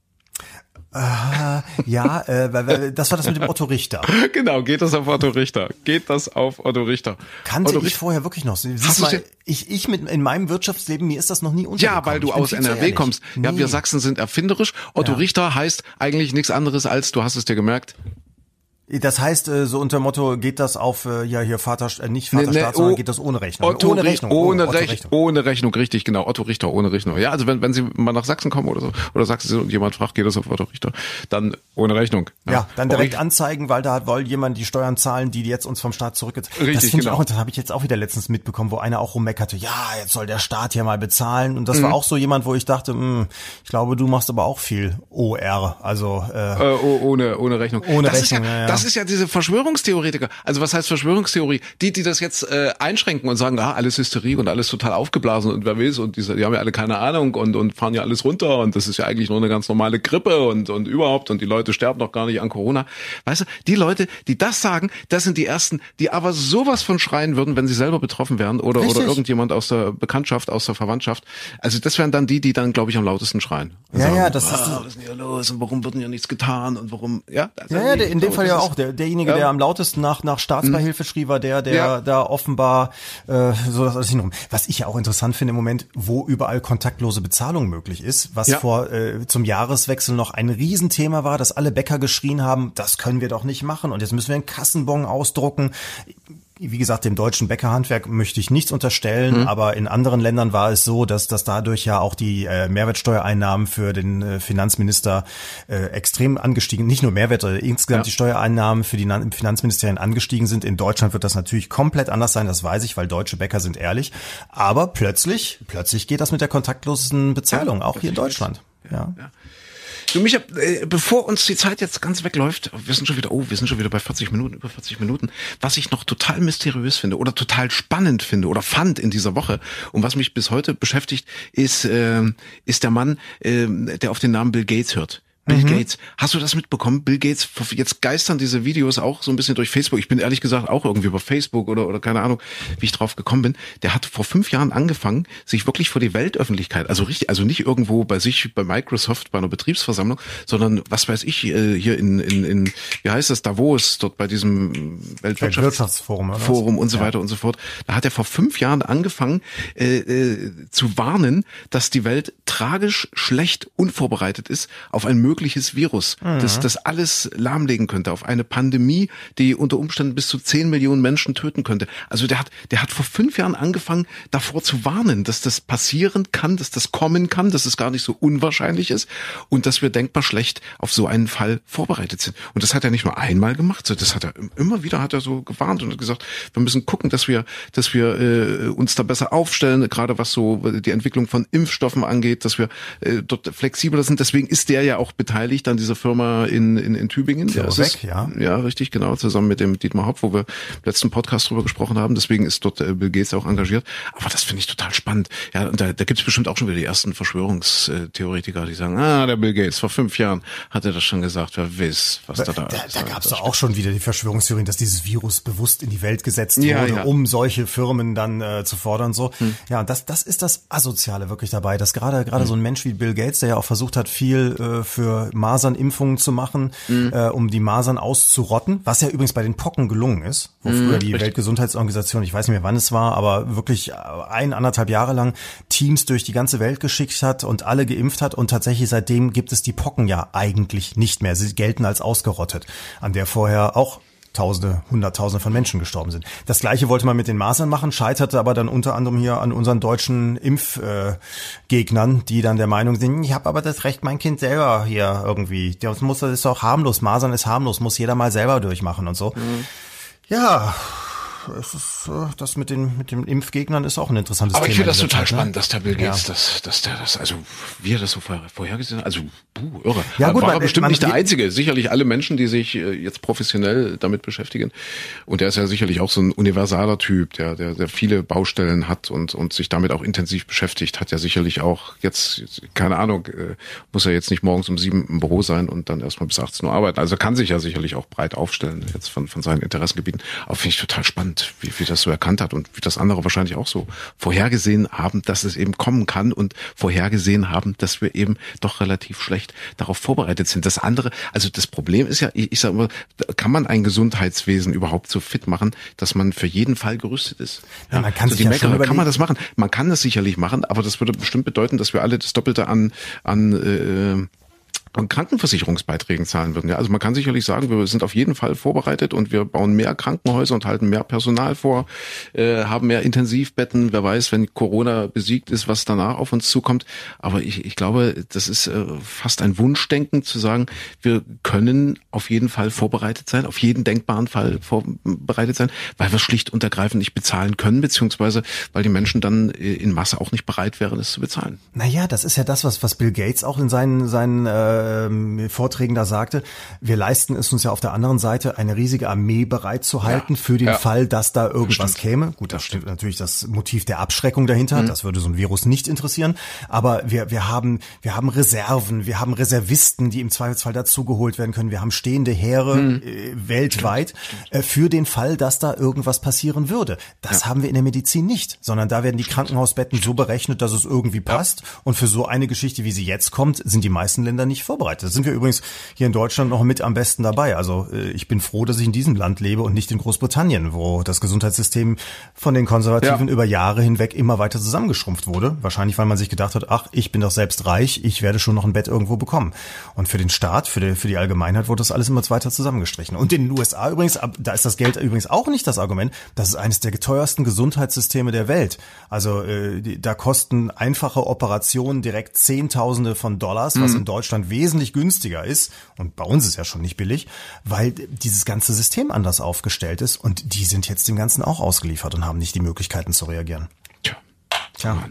Uh, ja, äh, das war das mit dem Otto Richter. Genau, geht das auf Otto Richter? Geht das auf Otto Richter? Kannte Otto ich Richter? vorher wirklich noch. Siehst mal, ich, ich mit in meinem Wirtschaftsleben mir ist das noch nie untergekommen. Ja, weil du aus NRW kommst. Nee. Ja, wir Sachsen sind erfinderisch. Otto ja. Richter heißt eigentlich nichts anderes als, du hast es dir gemerkt, das heißt, äh, so unter Motto geht das auf, äh, ja hier Vater, äh, nicht Vaterstaat, nee, nee, sondern oh, geht das ohne Rechnung. Otto, ohne Rechnung. Ohne, Rech Rechnung. ohne Rechnung, richtig, genau. Otto Richter, ohne Rechnung. Ja, also wenn, wenn Sie mal nach Sachsen kommen oder so, oder Sachsen sind und jemand fragt, geht das auf Otto Richter, dann ohne Rechnung. Ja, ja dann direkt anzeigen, weil da soll jemand die Steuern zahlen, die jetzt uns vom Staat zurückgezahlt Richtig, das genau. Ich auch, das habe ich jetzt auch wieder letztens mitbekommen, wo einer auch rummeckerte, ja, jetzt soll der Staat hier mal bezahlen. Und das mhm. war auch so jemand, wo ich dachte, mh, hm, ich glaube, du machst aber auch viel OR, also äh, äh, ohne, ohne Rechnung. Ohne das Rechnung, ja, ja, Das ist ja diese Verschwörung Verschwörungstheoretiker. Also was heißt Verschwörungstheorie? Die, die das jetzt äh, einschränken und sagen, ah, alles Hysterie und alles total aufgeblasen und wer weiß und diese, die haben ja alle keine Ahnung und, und fahren ja alles runter und das ist ja eigentlich nur eine ganz normale Grippe und, und überhaupt und die Leute sterben doch gar nicht an Corona. Weißt du, die Leute, die das sagen, das sind die ersten, die aber sowas von schreien würden, wenn sie selber betroffen wären oder, oder irgendjemand aus der Bekanntschaft, aus der Verwandtschaft. Also das wären dann die, die dann, glaube ich, am lautesten schreien. Ja, sagen, ja, das ah, ist. Was ist denn hier los und warum wird denn ja nichts getan und warum, ja? Ja, ja, in dem Fall ja auch. Der, derjenige, ja. der am lautesten nach, nach Staatsbeihilfe schrie, war der, der ja. da offenbar äh, so das alles hinrum. Was ich ja auch interessant finde im Moment, wo überall kontaktlose Bezahlung möglich ist, was ja. vor äh, zum Jahreswechsel noch ein Riesenthema war, dass alle Bäcker geschrien haben, das können wir doch nicht machen und jetzt müssen wir einen Kassenbon ausdrucken wie gesagt, dem deutschen Bäckerhandwerk möchte ich nichts unterstellen, mhm. aber in anderen Ländern war es so, dass, dass dadurch ja auch die äh, Mehrwertsteuereinnahmen für den äh, Finanzminister äh, extrem angestiegen, nicht nur Mehrwert, äh, insgesamt ja. die Steuereinnahmen für die Finanzministerien angestiegen sind. In Deutschland wird das natürlich komplett anders sein, das weiß ich, weil deutsche Bäcker sind ehrlich. Aber plötzlich, plötzlich geht das mit der kontaktlosen Bezahlung, ja, auch hier in Deutschland. ja. ja. Du, Micha, äh, bevor uns die Zeit jetzt ganz wegläuft, wir sind schon wieder, oh, wir sind schon wieder bei 40 Minuten, über 40 Minuten, was ich noch total mysteriös finde oder total spannend finde oder fand in dieser Woche und was mich bis heute beschäftigt, ist, äh, ist der Mann, äh, der auf den Namen Bill Gates hört. Bill mhm. Gates. Hast du das mitbekommen? Bill Gates, jetzt geistern diese Videos auch so ein bisschen durch Facebook. Ich bin ehrlich gesagt auch irgendwie über Facebook oder, oder keine Ahnung, wie ich drauf gekommen bin. Der hat vor fünf Jahren angefangen, sich wirklich vor die Weltöffentlichkeit, also richtig, also nicht irgendwo bei sich, bei Microsoft, bei einer Betriebsversammlung, sondern was weiß ich, äh, hier in, in, in wie heißt das, Davos, dort bei diesem Weltwirtschaftsforum Forum und so weiter ja. und so fort. Da hat er vor fünf Jahren angefangen äh, äh, zu warnen, dass die Welt tragisch schlecht unvorbereitet ist auf ein mögliches Virus, mhm. das das alles lahmlegen könnte, auf eine Pandemie, die unter Umständen bis zu zehn Millionen Menschen töten könnte. Also der hat, der hat vor fünf Jahren angefangen, davor zu warnen, dass das passieren kann, dass das kommen kann, dass es gar nicht so unwahrscheinlich ist und dass wir denkbar schlecht auf so einen Fall vorbereitet sind. Und das hat er nicht nur einmal gemacht, das hat er immer wieder hat er so gewarnt und gesagt, wir müssen gucken, dass wir, dass wir äh, uns da besser aufstellen, gerade was so die Entwicklung von Impfstoffen angeht, dass wir äh, dort flexibler sind. Deswegen ist der ja auch beteiligt an dieser Firma in, in, in Tübingen. Ja, ist weg, ja. Ja, richtig, genau, zusammen mit dem Dietmar Hopp, wo wir im letzten Podcast drüber gesprochen haben. Deswegen ist dort äh, Bill Gates auch engagiert. Aber das finde ich total spannend. Ja, und da, da gibt es bestimmt auch schon wieder die ersten Verschwörungstheoretiker, die sagen, ah, der Bill Gates, vor fünf Jahren hat er das schon gesagt, wer weiß, was da da Da, ist. da gab es auch schon wieder die Verschwörungstheorien, dass dieses Virus bewusst in die Welt gesetzt Ja, wurde, ja. um solche Firmen dann äh, zu fordern. So, ja, und das, das ist das Asoziale wirklich dabei, dass gerade gerade so ein Mensch wie Bill Gates, der ja auch versucht hat, viel äh, für Masernimpfungen zu machen, äh, um die Masern auszurotten, was ja übrigens bei den Pocken gelungen ist, wo früher die Weltgesundheitsorganisation, ich weiß nicht mehr wann es war, aber wirklich äh, ein anderthalb Jahre lang Teams durch die ganze Welt geschickt hat und alle geimpft hat. Und tatsächlich seitdem gibt es die Pocken ja eigentlich nicht mehr. Sie gelten als ausgerottet, an der vorher auch Tausende, Hunderttausende von Menschen gestorben sind. Das gleiche wollte man mit den Masern machen, scheiterte aber dann unter anderem hier an unseren deutschen Impfgegnern, äh, die dann der Meinung sind, ich habe aber das Recht, mein Kind selber hier irgendwie, das muss das ist doch harmlos, Masern ist harmlos, muss jeder mal selber durchmachen und so. Ja, es ist, äh, das mit den mit den Impfgegnern ist auch ein interessantes Aber Thema. ich finde das total Zeit, ne? spannend, dass der Bill Gates, Ja. dass, dass der das, also wie er das so vorher, vorhergesehen hat, also puh, irre. Ja, gut, war man- er bestimmt man- nicht der Einzige. Sicherlich alle Menschen, die sich äh, jetzt professionell damit beschäftigen. Und der ist ja sicherlich auch so ein universaler Typ, der, der, der viele Baustellen hat und, und sich damit auch intensiv beschäftigt, hat ja sicherlich auch jetzt, keine Ahnung, äh, muss er jetzt nicht morgens um sieben im Büro sein und dann erstmal bis 18 Uhr arbeiten. Also kann sich ja sicherlich auch breit aufstellen, jetzt von, von seinen Interessengebieten. Aber finde ich total spannend, wie, wie das so erkannt hat und wie das andere wahrscheinlich auch so vorhergesehen haben, dass es eben kommen kann und vorhergesehen haben, dass wir eben doch relativ schlecht darauf vorbereitet sind. Das andere, also das Problem ist ja, ich, ich sage immer, kann man ein Gesundheitswesen überhaupt so fit machen, dass man für jeden Fall gerüstet ist? Ja, man kann so sich die ja schon Meckerer, kann man das machen? Man kann das sicherlich machen, aber das würde bestimmt bedeuten, dass wir alle das Doppelte an, an äh, an Krankenversicherungsbeiträgen zahlen würden. Ja, also man kann sicherlich sagen, wir sind auf jeden Fall vorbereitet und wir bauen mehr Krankenhäuser und halten mehr Personal vor, äh, haben mehr Intensivbetten. Wer weiß, wenn Corona besiegt ist, was danach auf uns zukommt. Aber ich, ich glaube, das ist äh, fast ein Wunschdenken zu sagen, wir können auf jeden Fall vorbereitet sein, auf jeden denkbaren Fall vorbereitet sein, weil wir schlicht und ergreifend nicht bezahlen können, beziehungsweise weil die Menschen dann äh, in Masse auch nicht bereit wären, es zu bezahlen. Naja, das ist ja das, was, was Bill Gates auch in seinen, seinen ähm, Vorträgen da sagte. Wir leisten es uns ja auf der anderen Seite, eine riesige Armee bereitzuhalten für den ja. Fall, dass da irgendwas stimmt. käme. Gut, das stimmt natürlich das Motiv der Abschreckung dahinter. Das würde so ein Virus nicht interessieren. Aber wir, wir haben, wir haben Reserven, wir haben Reservisten, die im Zweifelsfall dazugeholt werden können. Wir haben stehende Heere äh, weltweit äh, für den Fall, dass da irgendwas passieren würde. Das haben wir in der Medizin nicht, sondern da werden die Krankenhausbetten so berechnet, dass es irgendwie passt. Und für so eine Geschichte, wie sie jetzt kommt, sind die meisten Länder nicht vorbereitet. Da sind wir übrigens hier in Deutschland noch mit am besten dabei. Also äh, ich bin froh, dass ich in diesem Land lebe und nicht in Großbritannien, wo das Gesundheitssystem von den Konservativen Ja. über Jahre hinweg immer weiter zusammengeschrumpft wurde. Wahrscheinlich, weil man sich gedacht hat, ach, ich bin doch selbst reich, ich werde schon noch ein Bett irgendwo bekommen. Und für den Staat, für die, für die Allgemeinheit wurde das alles immer weiter zusammengestrichen. Und in den USA übrigens, da ist das Geld übrigens auch nicht das Argument, das ist eines der teuersten Gesundheitssysteme der Welt. Also äh, da kosten einfache Operationen direkt Zehntausende von Dollars, was in Deutschland wesentlich günstiger ist. Und bei uns ist ja schon nicht billig, weil dieses ganze System anders aufgestellt ist. Und die sind jetzt dem Ganzen auch ausgeliefert und haben nicht die Möglichkeiten zu reagieren. Tja. Tja.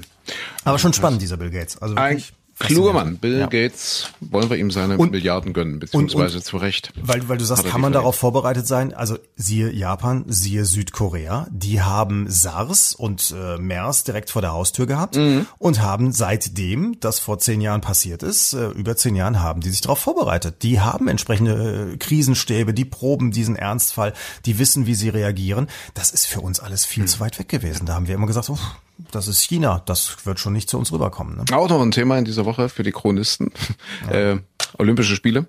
Aber schon spannend, dieser Bill Gates. Also wirklich kluger. Mann. Bill Ja. Gates, wollen wir ihm seine Und- Milliarden gönnen, beziehungsweise zu Recht. Weil, weil du sagst, kann man darauf vorbereitet sein? Also siehe Japan, siehe Südkorea, die haben SARS und äh, MERS direkt vor der Haustür gehabt Mhm. und haben seitdem, das vor zehn Jahren passiert ist, äh, über zehn Jahren haben die sich darauf vorbereitet. Die haben entsprechende äh, Krisenstäbe, die proben diesen Ernstfall, die wissen, wie sie reagieren. Das ist für uns alles Mhm. viel zu weit weg gewesen. Da haben wir immer gesagt, uff, das ist China, das wird schon nicht zu uns rüberkommen. Ne? Auch noch ein Thema in dieser Woche für die Chronisten. Äh, Olympische Spiele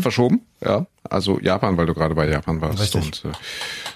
verschoben. Ja, also Japan, weil du gerade bei Japan warst. Richtig. Und äh,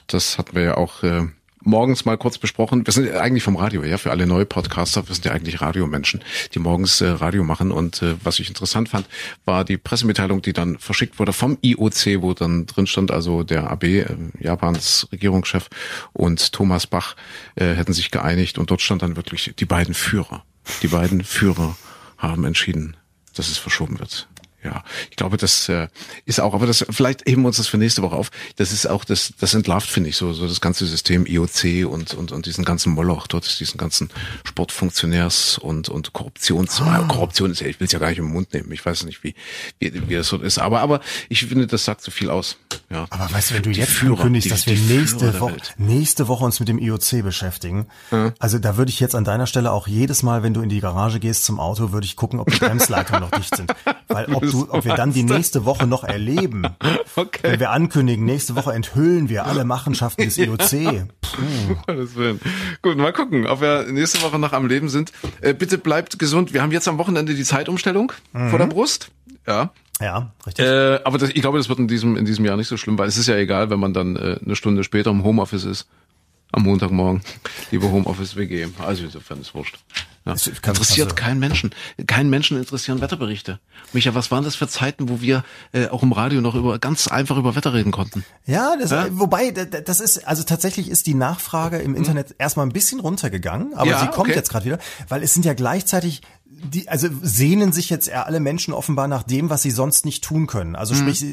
das hatten wir ja auch äh, morgens mal kurz besprochen. Wir sind eigentlich vom Radio, ja, für alle neue Podcaster, wir sind ja eigentlich Radiomenschen, die morgens äh, Radio machen. Und äh, was ich interessant fand, war die Pressemitteilung, die dann verschickt wurde vom IOC, wo dann drin stand, also der AB, äh, Japans Regierungschef und Thomas Bach äh, hätten sich geeinigt und dort stand dann wirklich die beiden Führer. Die beiden Führer haben entschieden, dass es verschoben wird. Ja, ich glaube, das äh, ist auch, aber das vielleicht heben wir uns das für nächste Woche auf. Das ist auch das, das entlarvt, finde ich, so, so das ganze System IOC und und und diesen ganzen Moloch dort, diesen ganzen Sportfunktionärs und und Korruptions. Ah. Korruption ist ja, ich will es ja gar nicht im Mund nehmen. Ich weiß nicht, wie wie, wie das so ist, aber aber ich finde, das sagt so viel aus. Ja. Aber weißt du, wenn du die jetzt Führer, kündigst, dass wir nächste Woche nächste Woche uns mit dem IOC beschäftigen, ja. also da würde ich jetzt an deiner Stelle auch jedes Mal, wenn du in die Garage gehst zum Auto, würde ich gucken, ob die Bremsleitungen noch dicht sind, weil ob du, ob wir dann die nächste Woche noch erleben. Okay. Wenn wir ankündigen, nächste Woche enthüllen wir alle Machenschaften des IOC. Puh. Gut, mal gucken, ob wir nächste Woche noch am Leben sind. Äh, bitte bleibt gesund. Wir haben jetzt am Wochenende die Zeitumstellung mhm. vor der Brust. Ja. Ja, richtig. Äh, aber das, ich glaube, das wird in diesem, in diesem Jahr nicht so schlimm, weil es ist ja egal, wenn man dann äh, eine Stunde später im Homeoffice ist. Am Montagmorgen. Liebe Homeoffice WG. Also insofern ist wurscht. Ja. Interessiert keinen Menschen. Keinen Menschen interessieren Wetterberichte. Micha, was waren das für Zeiten, wo wir äh, auch im Radio noch über ganz einfach über Wetter reden konnten? Ja, das, ja? wobei das ist also tatsächlich ist die Nachfrage im Internet hm. erstmal ein bisschen runtergegangen, aber ja, sie kommt okay. jetzt gerade wieder, weil es sind ja gleichzeitig die, also sehnen sich jetzt alle Menschen offenbar nach dem, was sie sonst nicht tun können. Also mhm. sprich,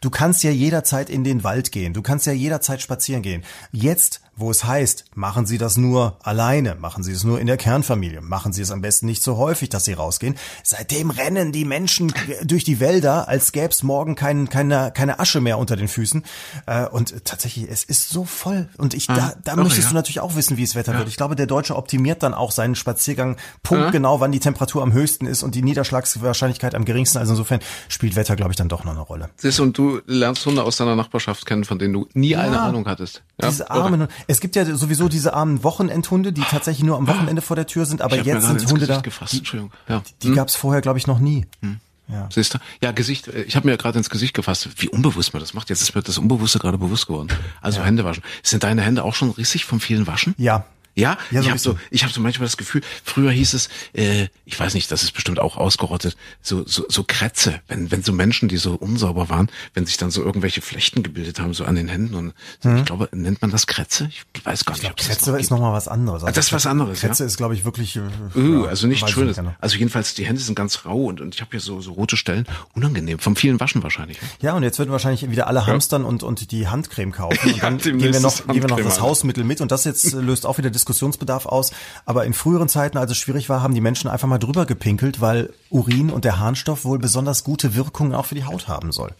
du kannst ja jederzeit in den Wald gehen, du kannst ja jederzeit spazieren gehen. Jetzt, wo es heißt, machen Sie das nur alleine, machen Sie es nur in der Kernfamilie, machen Sie es am besten nicht so häufig, dass Sie rausgehen. Seitdem rennen die Menschen durch die Wälder, als gäbe es morgen kein, keine, keine Asche mehr unter den Füßen. Äh, und tatsächlich, es ist so voll. Und ich, da, da Doch, möchtest ja. du natürlich auch wissen, wie es Wetter ja. wird. Ich glaube, der Deutsche optimiert dann auch seinen Spaziergang punktgenau, wann die Temperatur am höchsten ist und die Niederschlagswahrscheinlichkeit am geringsten. Also insofern spielt Wetter, glaube ich, dann doch noch eine Rolle. Siehst und du lernst Hunde aus deiner Nachbarschaft kennen, von denen du nie eine Ahnung hattest. Ja? Diese armen, es gibt ja sowieso diese armen Wochenendhunde, die tatsächlich nur am Wochenende vor der Tür sind, aber jetzt sind Hunde Gesicht da. Gefasst. Die, Entschuldigung. Ja. die hm? gab es vorher, glaube ich, noch nie. Hm. Ja. Siehst du? Ja, Gesicht, äh, ich habe mir gerade ins Gesicht gefasst, wie unbewusst man das macht. Jetzt ist mir das Unbewusste gerade bewusst geworden. Also ja. Hände waschen. Sind deine Hände auch schon rissig vom vielen Waschen? Ja, ja, ja so ich habe so, ich habe so manchmal das Gefühl, früher hieß es, äh, ich weiß nicht, das ist bestimmt auch ausgerottet, so so, so Krätze, wenn wenn so Menschen, die so unsauber waren, wenn sich dann so irgendwelche Flechten gebildet haben so an den Händen und mhm. ich glaube, nennt man das Krätze? Ich weiß gar ich nicht. Glaub, Krätze noch ist noch mal was anderes. Also das ist was anderes. Krätze ja? ist, glaube ich, wirklich. Äh, uh, also nicht schön. Nicht also jedenfalls die Hände sind ganz rau und und ich habe hier so so rote Stellen, unangenehm vom vielen Waschen wahrscheinlich. Ja, und jetzt würden wahrscheinlich wieder alle ja. hamstern und und die Handcreme kaufen und dann gehen wir noch gehen wir noch das Hausmittel mit und das jetzt löst auch wieder Diskussionsbedarf aus. Aber in früheren Zeiten, als es schwierig war, haben die Menschen einfach mal drüber gepinkelt, weil Urin und der Harnstoff wohl besonders gute Wirkungen auch für die Haut haben soll.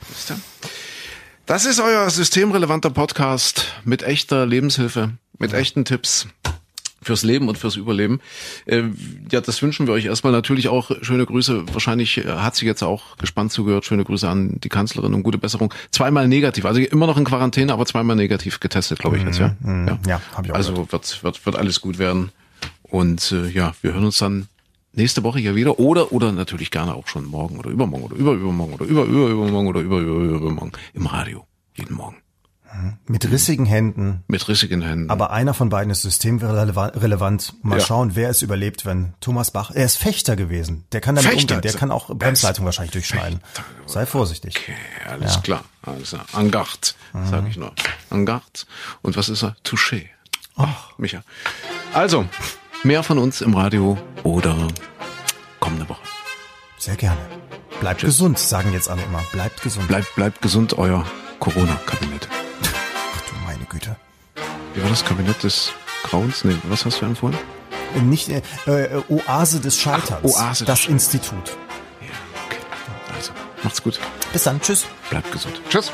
Das ist euer systemrelevanter Podcast mit echter Lebenshilfe, mit echten Tipps fürs Leben und fürs Überleben. Äh, ja, das wünschen wir euch erstmal natürlich auch. Schöne Grüße. Wahrscheinlich äh, hat sie jetzt auch gespannt zugehört. Schöne Grüße an die Kanzlerin und gute Besserung. Zweimal negativ, also immer noch in Quarantäne, aber zweimal negativ getestet, glaube ich jetzt, ja. Mhm, mhm. ja, ja hab ich auch Also wird, wird, wird alles gut werden. Und äh, ja, wir hören uns dann nächste Woche hier wieder oder oder natürlich gerne auch schon morgen oder übermorgen oder über übermorgen oder über über übermorgen oder über über übermorgen im Radio jeden Morgen. Mit rissigen Händen. Mit rissigen Händen. Aber einer von beiden ist systemrelevant. Mal ja. schauen, wer es überlebt, wenn Thomas Bach, er ist Fechter gewesen. Der kann damit Fechter. umgehen. Der kann auch Bremsleitung wahrscheinlich durchschneiden. Fechter. Sei vorsichtig. Okay, alles ja. klar. Alles klar. Angard, mhm. sage ich nur. Angard. Und was ist er? Touché. Ach, Micha. Also, mehr von uns im Radio oder kommende Woche. Sehr gerne. Bleibt Tschüss. gesund, sagen jetzt alle immer. Bleibt gesund. Bleibt, bleibt gesund, euer Corona-Kabinett. Güte. Wie war das Kabinett des Grauens? Nee, was hast du empfohlen? Nicht äh, äh, Oase des Scheiterns. Ach, Oase das des Institut. Ja, okay. Also, macht's gut. Bis dann. Tschüss. Bleibt gesund. Tschüss.